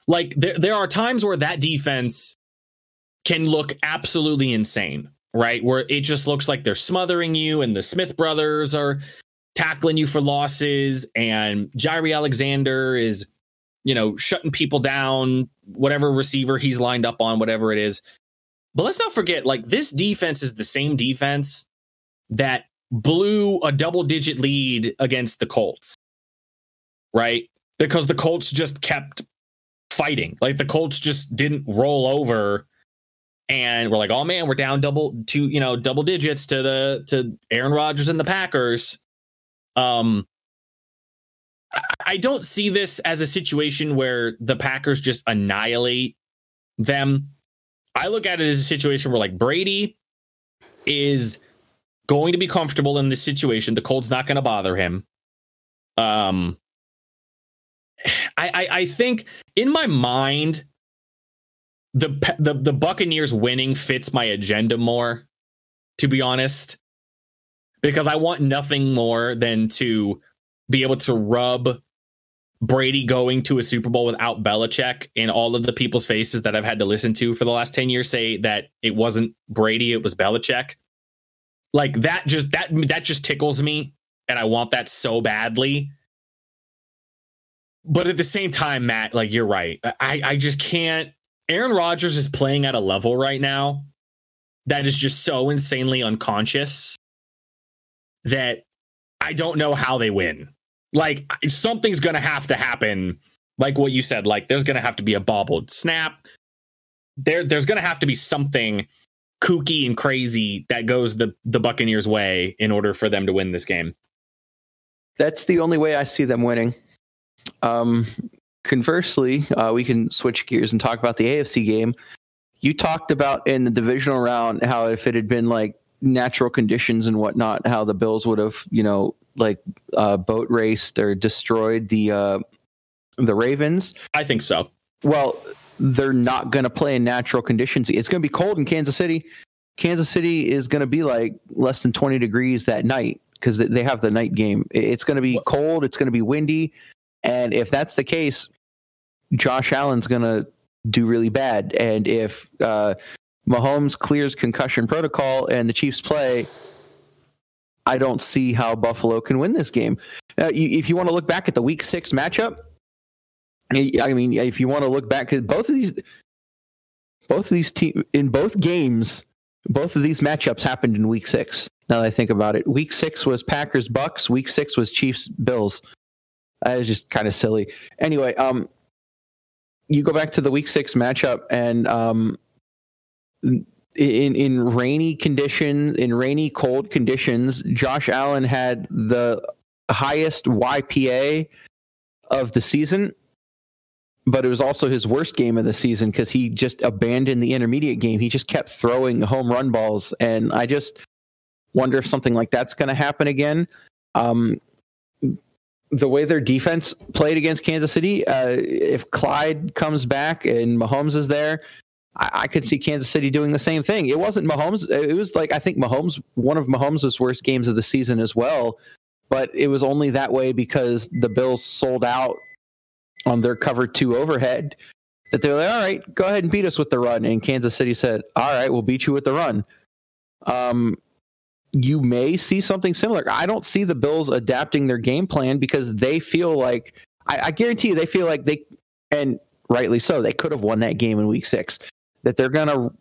Like there there are times where that defense can look absolutely insane, right? Where it just looks like they're smothering you and the Smith brothers are tackling you for losses and Jaire Alexander is you know shutting people down whatever receiver he's lined up on whatever it is. But let's not forget like this defense is the same defense that blew a double digit lead against the Colts. Right? Because the Colts just kept fighting. Like the Colts just didn't roll over and we're like, "Oh man, we're down double two, you know, double digits to the to Aaron Rodgers and the Packers." Um I- don't see this as a situation where the Packers just annihilate them. I look at it as a situation where like Brady is going to be comfortable in this situation. The cold's not going to bother him. Um, *sighs* I, I, I think in my mind, the the the Buccaneers winning fits my agenda more. To be honest, because I want nothing more than to be able to rub Brady going to a Super Bowl without Belichick in all of the people's faces that I've had to listen to for the last 10 years say that it wasn't Brady, it was Belichick. Like that just that that just tickles me and I want that so badly. But at the same time, Matt, like you're right. I I just can't Aaron Rodgers is playing at a level right now that is just so insanely unconscious that I don't know how they win. Like something's going to have to happen. Like what you said, like there's going to have to be a bobbled snap. There, there's going to have to be something kooky and crazy that goes the the Buccaneers' way in order for them to win this game. That's the only way I see them winning. Um, conversely, uh, we can switch gears and talk about the AFC game. You talked about in the divisional round how if it had been like natural conditions and whatnot, how the Bills would have, you know, like uh, boat raced or destroyed the uh, the Ravens. I think so. Well, they're not going to play in natural conditions. It's going to be cold in Kansas City. Kansas City is going to be like less than 20 degrees that night because they have the night game. It's going to be cold. It's going to be windy. And if that's the case, Josh Allen's going to do really bad. And if uh, Mahomes clears concussion protocol and the Chiefs play, I don't see how Buffalo can win this game. Uh, you, if you want to look back at the Week Six matchup, I mean, if you want to look back at both of these, both of these teams in both games, both of these matchups happened in Week Six. Now that I think about it, Week Six was Packers Bucks. Week Six was Chiefs Bills. That is just kind of silly. Anyway, um, you go back to the Week Six matchup, and um, in in rainy conditions, in rainy cold conditions, Josh Allen had the highest YPA of the season, but it was also his worst game of the season because he just abandoned the intermediate game. He just kept throwing home run balls, and I just wonder if something like that's going to happen again. Um, the way their defense played against Kansas City, uh, if Clyde comes back and Mahomes is there, I, I, could see Kansas City doing the same thing. It wasn't Mahomes. It was like I think Mahomes one of Mahomes' worst games of the season as well. But it was only that way because the Bills sold out on their cover two overhead. That they're like, all right, go ahead and beat us with the run. And Kansas City said, all right, we'll beat you with the run. Um, you may see something similar. I don't see the Bills adapting their game plan because they feel like I, I guarantee you they feel like they and rightly so they could have won that game in week six that they're to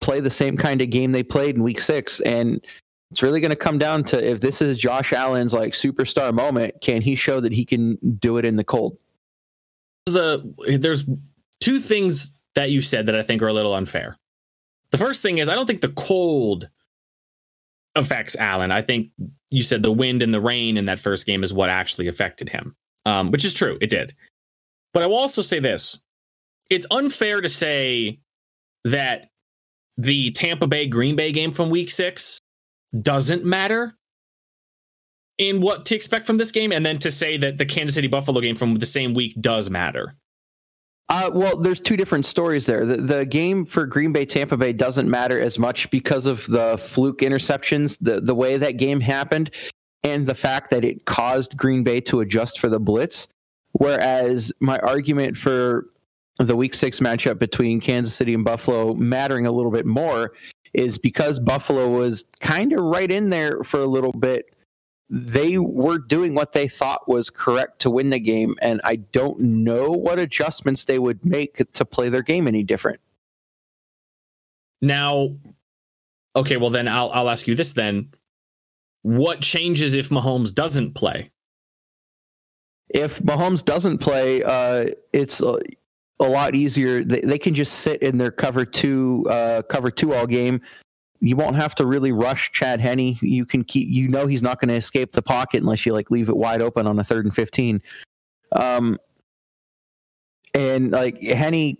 play the same kind of game they played in week six. And it's really to come down to if this is Josh Allen's like superstar moment, can he show that he can do it in the cold? The there's two things that you said that I think are a little unfair. The first thing is I don't think the cold affects Allen. I think you said the wind and the rain in that first game is what actually affected him, um, which is true. It did. But I will also say this: it's unfair to say that the Tampa Bay Green Bay game from week six doesn't matter in what to expect from this game, and then to say that the Kansas City Buffalo game from the same week does matter. Uh, well, there's two different stories there. The, the game for Green Bay Tampa Bay doesn't matter as much because of the fluke interceptions, the the way that game happened, and the fact that it caused Green Bay to adjust for the blitz. Whereas my argument for the week six matchup between Kansas City and Buffalo mattering a little bit more is because Buffalo was kind of right in there for a little bit. They were doing what they thought was correct to win the game, and I don't know what adjustments they would make to play their game any different. Now, okay, well then I'll I'll ask you this then: What changes if Mahomes doesn't play? If Mahomes doesn't play, uh, it's uh, a lot easier. They, they can just sit in their cover two uh, cover two all game. You won't have to really rush Chad Henne. You can keep. You know he's not going to escape the pocket unless you like leave it wide open on a third and fifteen. Um, and like Henne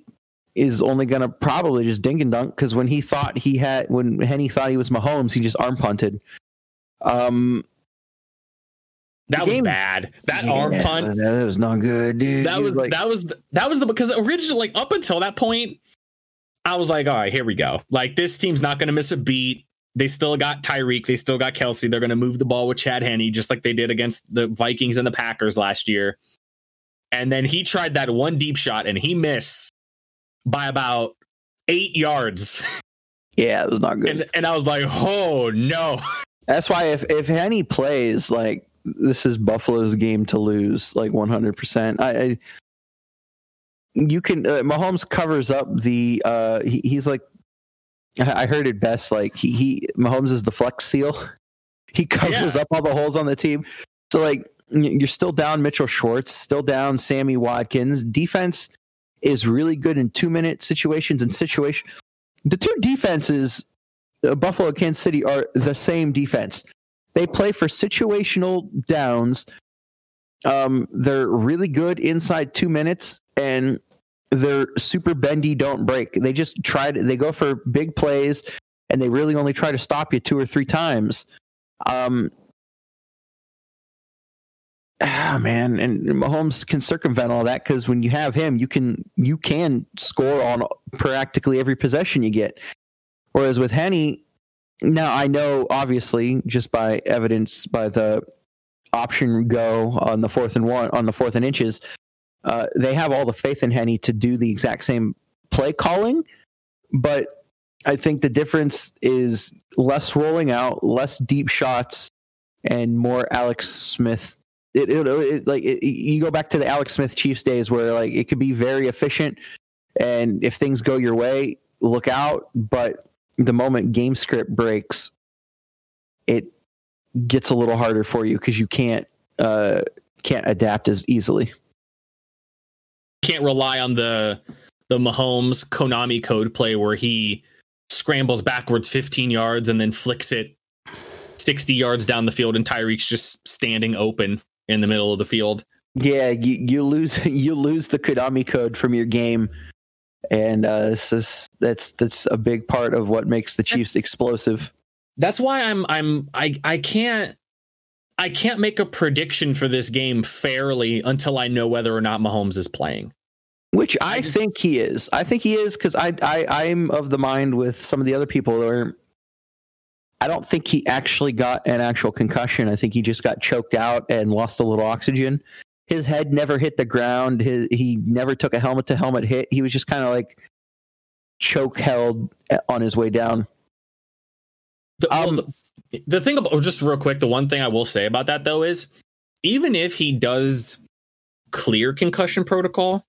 is only going to probably just dink and dunk because when he thought he had, when Henne thought he was Mahomes, he just arm punted. Um, that was bad. That yeah, arm punt. That was not good, dude. That was, was like, that was that was the because originally like up until that point, I was like, all right, here we go. Like this team's not going to miss a beat. They still got Tyreek. They still got Kelce. They're going to move the ball with Chad Henne, just like they did against the Vikings and the Packers last year. And then he tried that one deep shot and he missed by about eight yards. *laughs* Yeah, it was not good. And, and I was like, oh no. That's why if if Henne plays, like this is Buffalo's game to lose, like one hundred percent. I, you can uh, Mahomes covers up the uh he, he's like I heard it best like he, he Mahomes is the flex seal. *laughs* He covers yeah. up all the holes on the team. So like you're still down Mitchell Schwartz, still down Sammy Watkins. Defense is really good in two minute situations and situation. The two defenses, uh, Buffalo Kansas City, are the same defense. They play for situational downs. Um, they're really good inside two minutes, and they're super bendy, don't break. They just try to, they go for big plays, and they really only try to stop you two or three times. Um, ah, man, and Mahomes can circumvent all that because when you have him, you can you can score on practically every possession you get. Whereas with Henne, now I know obviously just by evidence by the option go on the fourth and one on the fourth and inches, uh, they have all the faith in Henne to do the exact same play calling, but I think the difference is less rolling out, less deep shots, and more Alex Smith. It, it, it like it, you go back to the Alex Smith Chiefs days where like it could be very efficient, and if things go your way, look out. But the moment game script breaks, it gets a little harder for you because you can't uh, can't adapt as easily. Can't rely on the the Mahomes Konami code play where he scrambles backwards 15 yards and then flicks it 60 yards down the field and Tyreek's just standing open in the middle of the field. Yeah, you, you lose *laughs* you lose the Konami code from your game and uh, this is that's that's a big part of what makes the Chiefs explosive. That's why I'm I'm I I can't I can't make a prediction for this game fairly until I know whether or not Mahomes is playing. Which I, I just, think he is. I think he is because I I I'm of the mind with some of the other people where I don't think he actually got an actual concussion. I think he just got choked out and lost a little oxygen his head never hit the ground. His, he never took a helmet to helmet hit. He was just kind of like choke held on his way down. The, um, well, the, the thing about just real quick, the one thing I will say about that though is even if he does clear concussion protocol,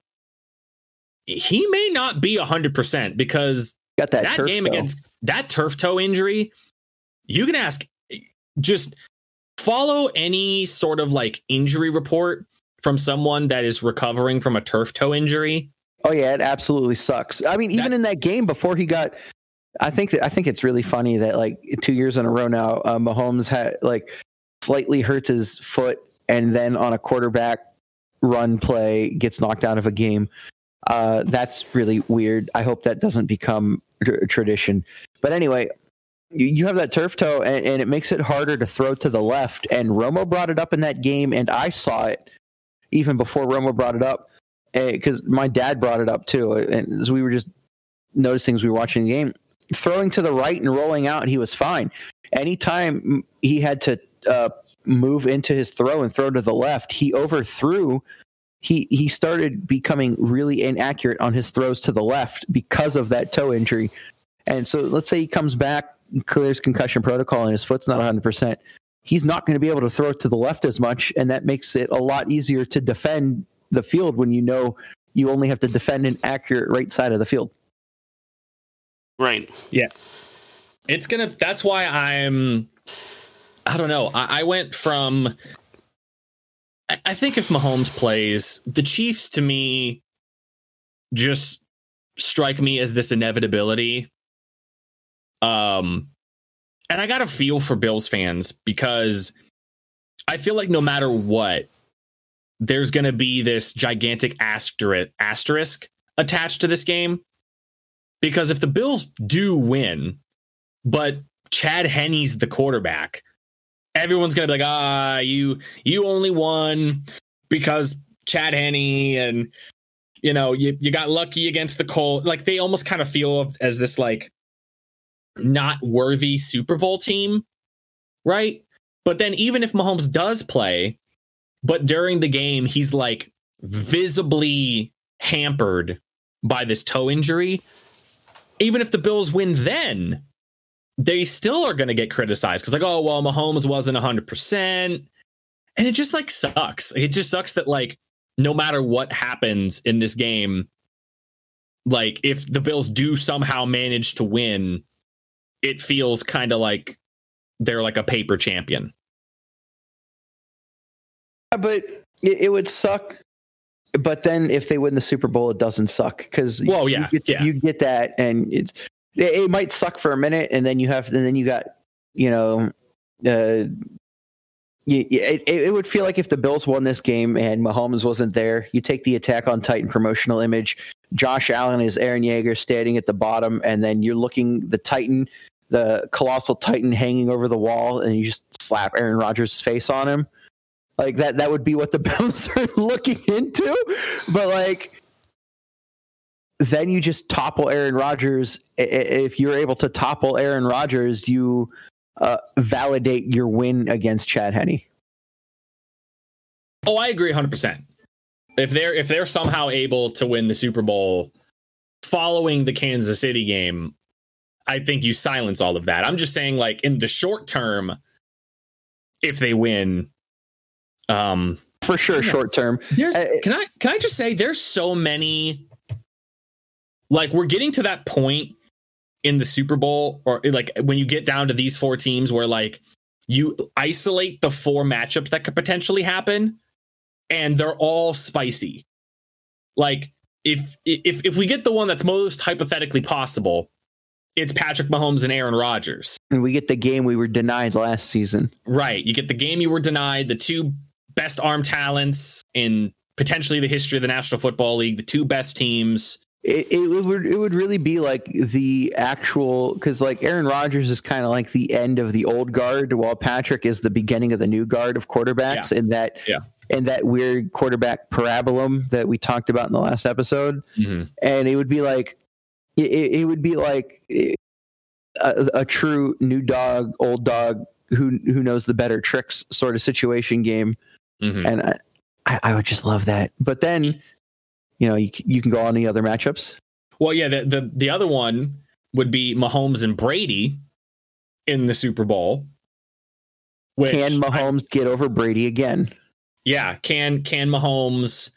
he may not be hundred percent because Got that, that game toe. against that turf toe injury. You can ask just follow any sort of like injury report from someone that is recovering from a turf toe injury. Oh yeah, it absolutely sucks. I mean, even that, in that game before he got, I think that I think it's really funny that like two years in a row now, uh, Mahomes had like slightly hurts his foot, and then on a quarterback run play gets knocked out of a game. Uh, that's really weird. I hope that doesn't become a tradition. But anyway, you, you have that turf toe, and, and it makes it harder to throw to the left. And Romo brought it up in that game, and I saw it even before Romo brought it up, because eh, my dad brought it up too, and we were just noticing as we were watching the game, throwing to the right and rolling out, he was fine. Anytime he had to uh, move into his throw and throw to the left, he overthrew. He he started becoming really inaccurate on his throws to the left because of that toe injury. And so let's say he comes back, clears concussion protocol, and his foot's not 100 percent he's not going to be able to throw it to the left as much, and that makes it a lot easier to defend the field when you know you only have to defend an accurate right side of the field. Right. Yeah. It's gonna. That's why I'm. I don't know. I, I went from. I, I think if Mahomes plays, the Chiefs to me just strike me as this inevitability. Um, and I got a feel for Bills fans because I feel like no matter what, there's going to be this gigantic asterisk, asterisk attached to this game because if the Bills do win, but Chad Henne's the quarterback, everyone's gonna be like, ah, you you only won because Chad Henne and you know you you got lucky against the Colts. Like they almost kind of feel as this like not worthy Super Bowl team, right? But then even if Mahomes does play, but during the game he's like visibly hampered by this toe injury, even if the Bills win then, they still are going to get criticized because like, oh well, Mahomes wasn't hundred percent, and it just like sucks. It just sucks that like no matter what happens in this game, like if the Bills do somehow manage to win, it feels kind of like they're like a paper champion. But it, it would suck. But then if they win the Super Bowl, it doesn't suck because well, yeah, you get, yeah. you get that, and it's it, it might suck for a minute, and then you have, and then you got, you know, uh, you, it, it would feel like if the Bills won this game and Mahomes wasn't there, you take the attack on Titan promotional image. Josh Allen is Eren Yeager standing at the bottom, and then you're looking the Titan, the colossal Titan hanging over the wall, and you just slap Aaron Rodgers' face on him. Like that, that would be what the *laughs* Bills are looking into. But like, then you just topple Aaron Rodgers. If you're able to topple Aaron Rodgers, you uh, validate your win against Chad Henne. Oh, I agree 100%. If they're if they're somehow able to win the Super Bowl following the Kansas City game, I think you silence all of that. I'm just saying like in the short term if they win um for sure short term. There's, uh, can I can I just say there's so many like we're getting to that point in the Super Bowl or like when you get down to these four teams where like you isolate the four matchups that could potentially happen and they're all spicy. Like if if if we get the one that's most hypothetically possible, it's Patrick Mahomes and Aaron Rodgers. And we get the game we were denied last season. Right. You get the game you were denied, the two best arm talents in potentially the history of the National Football League, the two best teams it, it would it would really be like the actual because like Aaron Rodgers is kind of like the end of the old guard, while Patrick is the beginning of the new guard of quarterbacks, yeah. in that yeah. in that weird quarterback parabolum that we talked about in the last episode, mm-hmm. and it would be like it, it would be like a, a true new dog, old dog who who knows the better tricks sort of situation game, mm-hmm. and I, I would just love that. But then you know, you, you can go on any other matchups. Well, yeah, the, the the other one would be Mahomes and Brady in the Super Bowl. can Mahomes I, get over Brady again? Yeah, can can Mahomes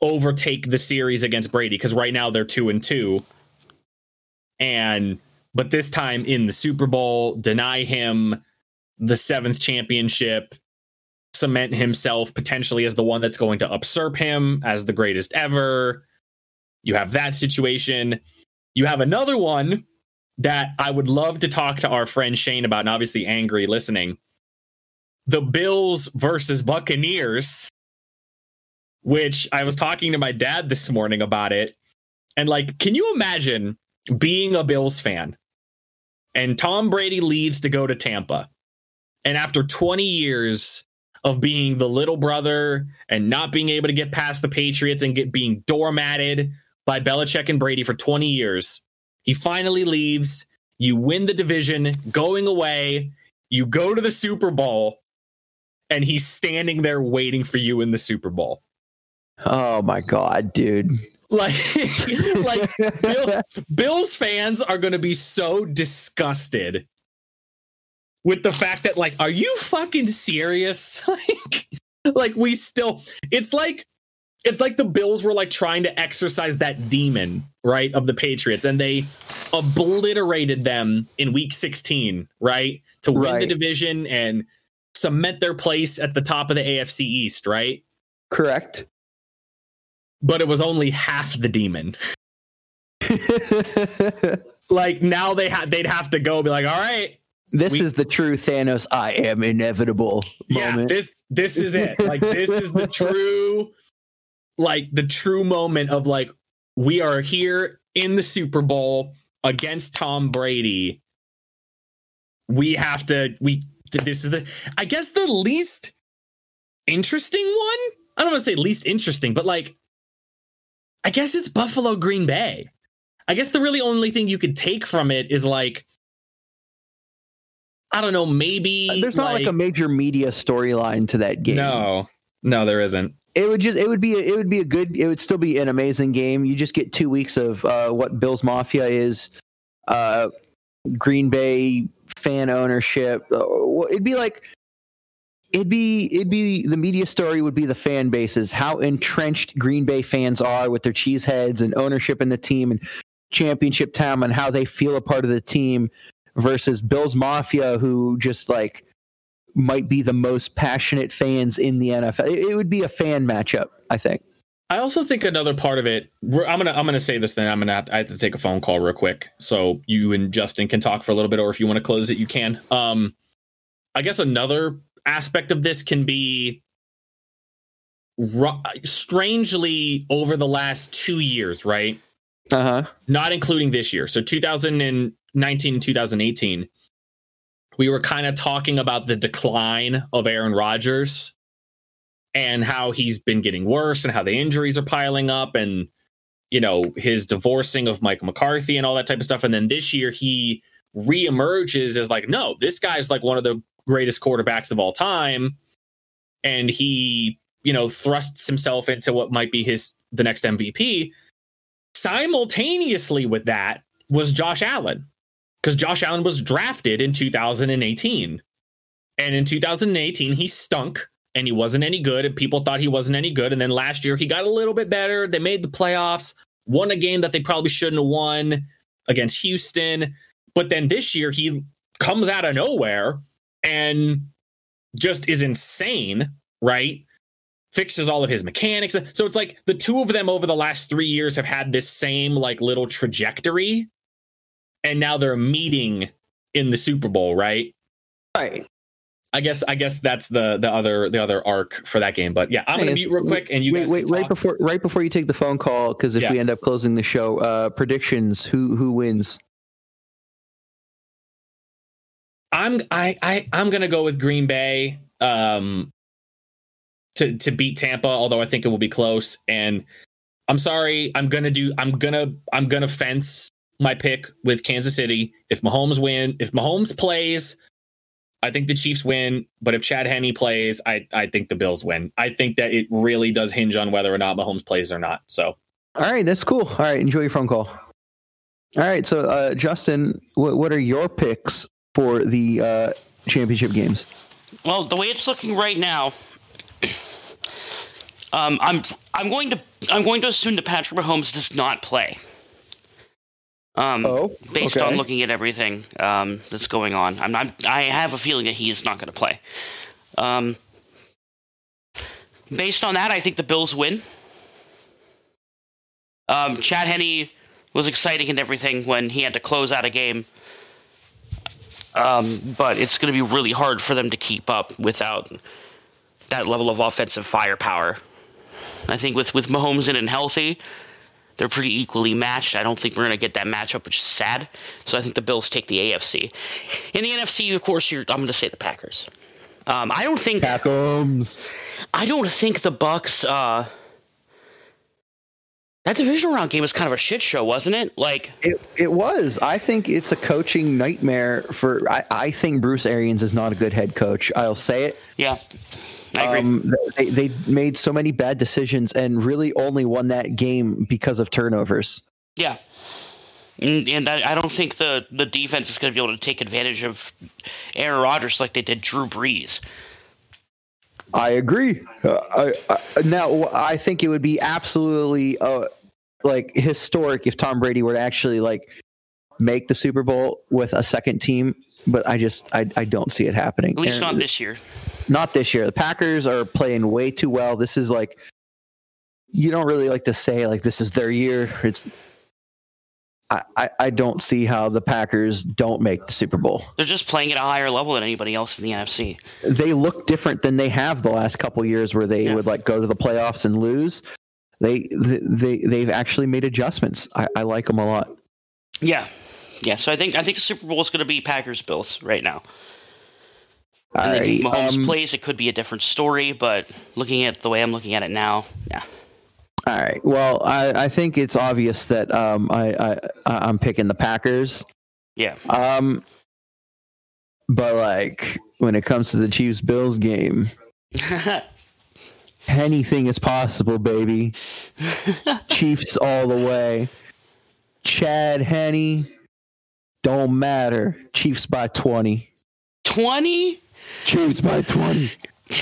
overtake the series against Brady? Because right now they're two and two, and but this time in the Super Bowl, deny him the seventh championship cement himself potentially as the one that's going to usurp him as the greatest ever. You have that situation. You have another one that I would love to talk to our friend Shane about, and obviously angry listening. The Bills versus Buccaneers, which I was talking to my dad this morning about it. And like, can you imagine being a Bills fan and Tom Brady leaves to go to Tampa? And after 20 years, of being the little brother and not being able to get past the Patriots and get being doormatted by Belichick and Brady for 20 years. He finally leaves. You win the division, going away. You go to the Super Bowl, and he's standing there waiting for you in the Super Bowl. Oh my god, dude! Like, *laughs* like Bill, *laughs* Bills fans are going to be so disgusted with the fact that like are you fucking serious? *laughs* Like like we still it's like it's like the bills were like trying to exercise that demon right of the patriots and they obliterated them in week 16 right to win right. the division and cement their place at the top of the afc east right? Correct. But it was only half the demon. *laughs* *laughs* Like now they had they'd have to go be like all right this we, is the true Thanos. I am inevitable. Yeah, moment. this this is it. Like this is the true, like the true moment of like we are here in the Super Bowl against Tom Brady, we have to we this is the I guess the least interesting one. I don't want to say least interesting, but like I guess it's Buffalo Green Bay. I guess the really only thing you could take from it is like I don't know, maybe There's not like, a major media storyline to that game. No. No, there isn't. It would just it would be a, it would be a good it would still be an amazing game. You just get two weeks of uh, what Bills Mafia is, uh, Green Bay fan ownership. Uh, it'd be like it'd be it'd be the media story would be the fan bases, how entrenched Green Bay fans are with their cheeseheads and ownership in the team and championship time and how they feel a part of the team versus Bills Mafia who just like might be the most passionate fans in the NFL. It, would be a fan matchup, I think. I also think another part of it. I'm gonna I'm gonna say this. Then I'm gonna have to, I have to take a phone call real quick, so you and Justin can talk for a little bit, or if you want to close it, you can. Um, I guess another aspect of this can be strangely over the last two years, right? Uh huh. Not including this year. So 2019 and 2018, we were kind of talking about the decline of Aaron Rodgers and how he's been getting worse and how the injuries are piling up and you know his divorcing of Mike McCarthy and all that type of stuff and then this year he reemerges as like no this guy's like one of the greatest quarterbacks of all time and he you know thrusts himself into what might be his the next MVP simultaneously with that was Josh Allen because Josh Allen was drafted in 2018. And in 2018, he stunk and he wasn't any good. And people thought he wasn't any good. And then last year, he got a little bit better. They made the playoffs, won a game that they probably shouldn't have won against Houston. But then this year, he comes out of nowhere and just is insane, right? Fixes all of his mechanics. So it's like the two of them over the last three years have had this same like little trajectory and now they're meeting in the Super Bowl, right? Right. I guess I guess that's the the other the other arc for that game. But yeah, I'm gonna mute real quick and you wait, guys wait right before right before you take the phone call because if yeah. we end up closing the show, uh predictions who who wins? I'm I I I'm gonna go with Green Bay um to to beat Tampa, although I think it will be close. And I'm sorry, I'm gonna do I'm gonna I'm gonna fence my pick with Kansas City. If Mahomes win, if Mahomes plays, I think the Chiefs win. But if Chad Henne plays, I I think the Bills win. I think that it really does hinge on whether or not Mahomes plays or not. So, all right, that's cool. All right, enjoy your phone call. All right, so uh, Justin, what what are your picks for the uh, championship games? Well, the way it's looking right now, um, I'm I'm going to I'm going to assume that Patrick Mahomes does not play. Um, oh, based okay. on looking at everything um, that's going on, I'm, I'm, i have a feeling that he's not going to play. Um, based on that, I think the Bills win. Um, Chad Henne was exciting and everything when he had to close out a game, um, but it's going to be really hard for them to keep up without that level of offensive firepower. I think with with Mahomes in and healthy, they're pretty equally matched. I don't think we're going to get that matchup, which is sad. So I think the Bills take the AFC. In the NFC, of course, I'm going to say the Packers. Um, I don't think Packums. I don't think the Bucks. Uh, that divisional round game was kind of a shit show, wasn't it? Like it, it was. I think it's a coaching nightmare for. I, I think Bruce Arians is not a good head coach. I'll say it. Yeah. Um, they, they made so many bad decisions and really only won that game because of turnovers. Yeah. And, and I, I, don't think the, the defense is going to be able to take advantage of Aaron Rodgers like they did Drew Brees. I agree. Uh, I, I, now, I think it would be absolutely uh, like historic if Tom Brady were to actually like make the Super Bowl with a second team, but I just I, I don't see it happening. At least Aaron, not this year. Not this year. The Packers are playing way too well. This is like you don't really like to say like this is their year. It's I, I, I don't see how the Packers don't make the Super Bowl. They're just playing at a higher level than anybody else in the NFC. They look different than they have the last couple years where they yeah. would like go to the playoffs and lose. They they they've actually made adjustments. I, I like them a lot. Yeah, yeah. So I think I think the Super Bowl is going to be Packers Bills right now. And then if Mahomes um, plays, it could be a different story. But looking at the way I'm looking at it now, yeah, All right. Well, I, I think it's obvious that um, I, I I'm picking the Packers. yeah. Um, but like when it comes to the Chiefs Bills game, *laughs* anything is possible, baby. *laughs* Chiefs all the way. Chad Henne, don't matter. Chiefs by twenty. Twenty. Chiefs by twenty. *laughs*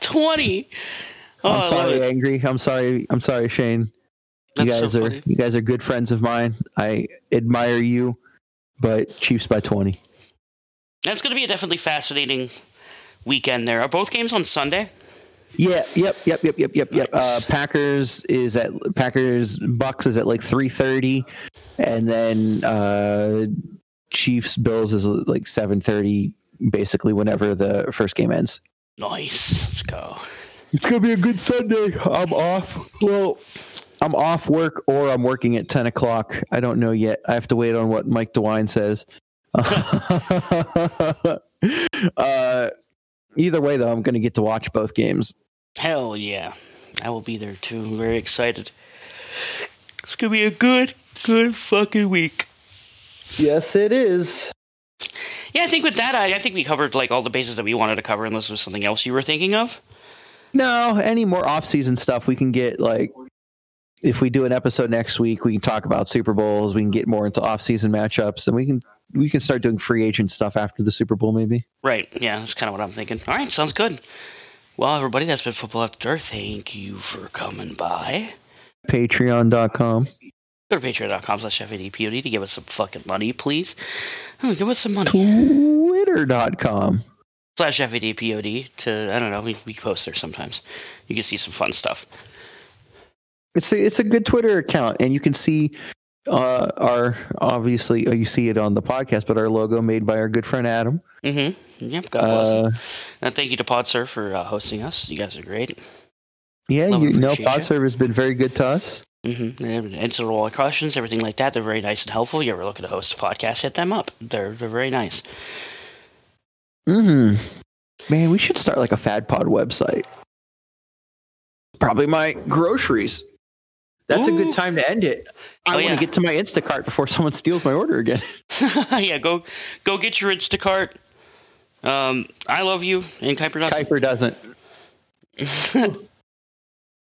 20. Oh, I'm sorry, angry. I'm sorry. I'm sorry, Shane. You That's so guys are funny. you guys are good friends of mine. I admire you, but Chiefs by twenty. That's going to be a definitely fascinating weekend there. Are both games on Sunday? Yeah, yep, yep, yep, yep, yep, yep. Uh, Packers is at Packers Bucks is at like three thirty, and then uh, Chiefs Bills is like seven thirty. Basically, whenever the first game ends. Nice. Let's go. It's gonna be a good Sunday. I'm off. Well, I'm off work or I'm working at ten o'clock. I don't know yet. I have to wait on what Mike DeWine says. *laughs* uh, either way, though, I'm gonna get to watch both games. Hell yeah. I will be there too. I'm very excited. It's going to be a good, good fucking week. Yes, it is. Yeah, I think with that, I, I think we covered like all the bases that we wanted to cover, unless there was something else you were thinking of. No, any more off-season stuff we can get like if we do an episode next week, we can talk about Super Bowls. We can get more into off-season matchups, and we can we can start doing free agent stuff after the Super Bowl, maybe. Right. Yeah, that's kind of what I'm thinking. All right, sounds good. Well, everybody, that's been Football After Dark. Thank you for coming by. Patreon.com. Go to patreon.com slash FADPOD to give us some fucking money, please. Oh, give us some money. Twitter.com. Slash FADPOD to, I don't know, we, we post there sometimes. You can see some fun stuff. It's a, it's a good Twitter account, and you can see uh, our obviously uh, you see it on the podcast, but our logo made by our good friend Adam. Mm-hmm. Yep, God bless him. Uh, And thank you to PodSurf for uh, hosting us. You guys are great. yeah, Well, you know. PodServe has been very good to us. Mm-hmm. Answer all our questions, everything like that. They're very nice and helpful. You ever to host a podcast, hit them up. They're, they're very nice. hmm Man, we should start like a Fad Pod website. Probably my groceries. That's a good time to end it. I Oh, want to yeah. get to my Instacart before *laughs* someone steals my order again. *laughs* *laughs* yeah, go go get your Instacart. Um, I love you and Kuiper doesn't. Kuiper doesn't.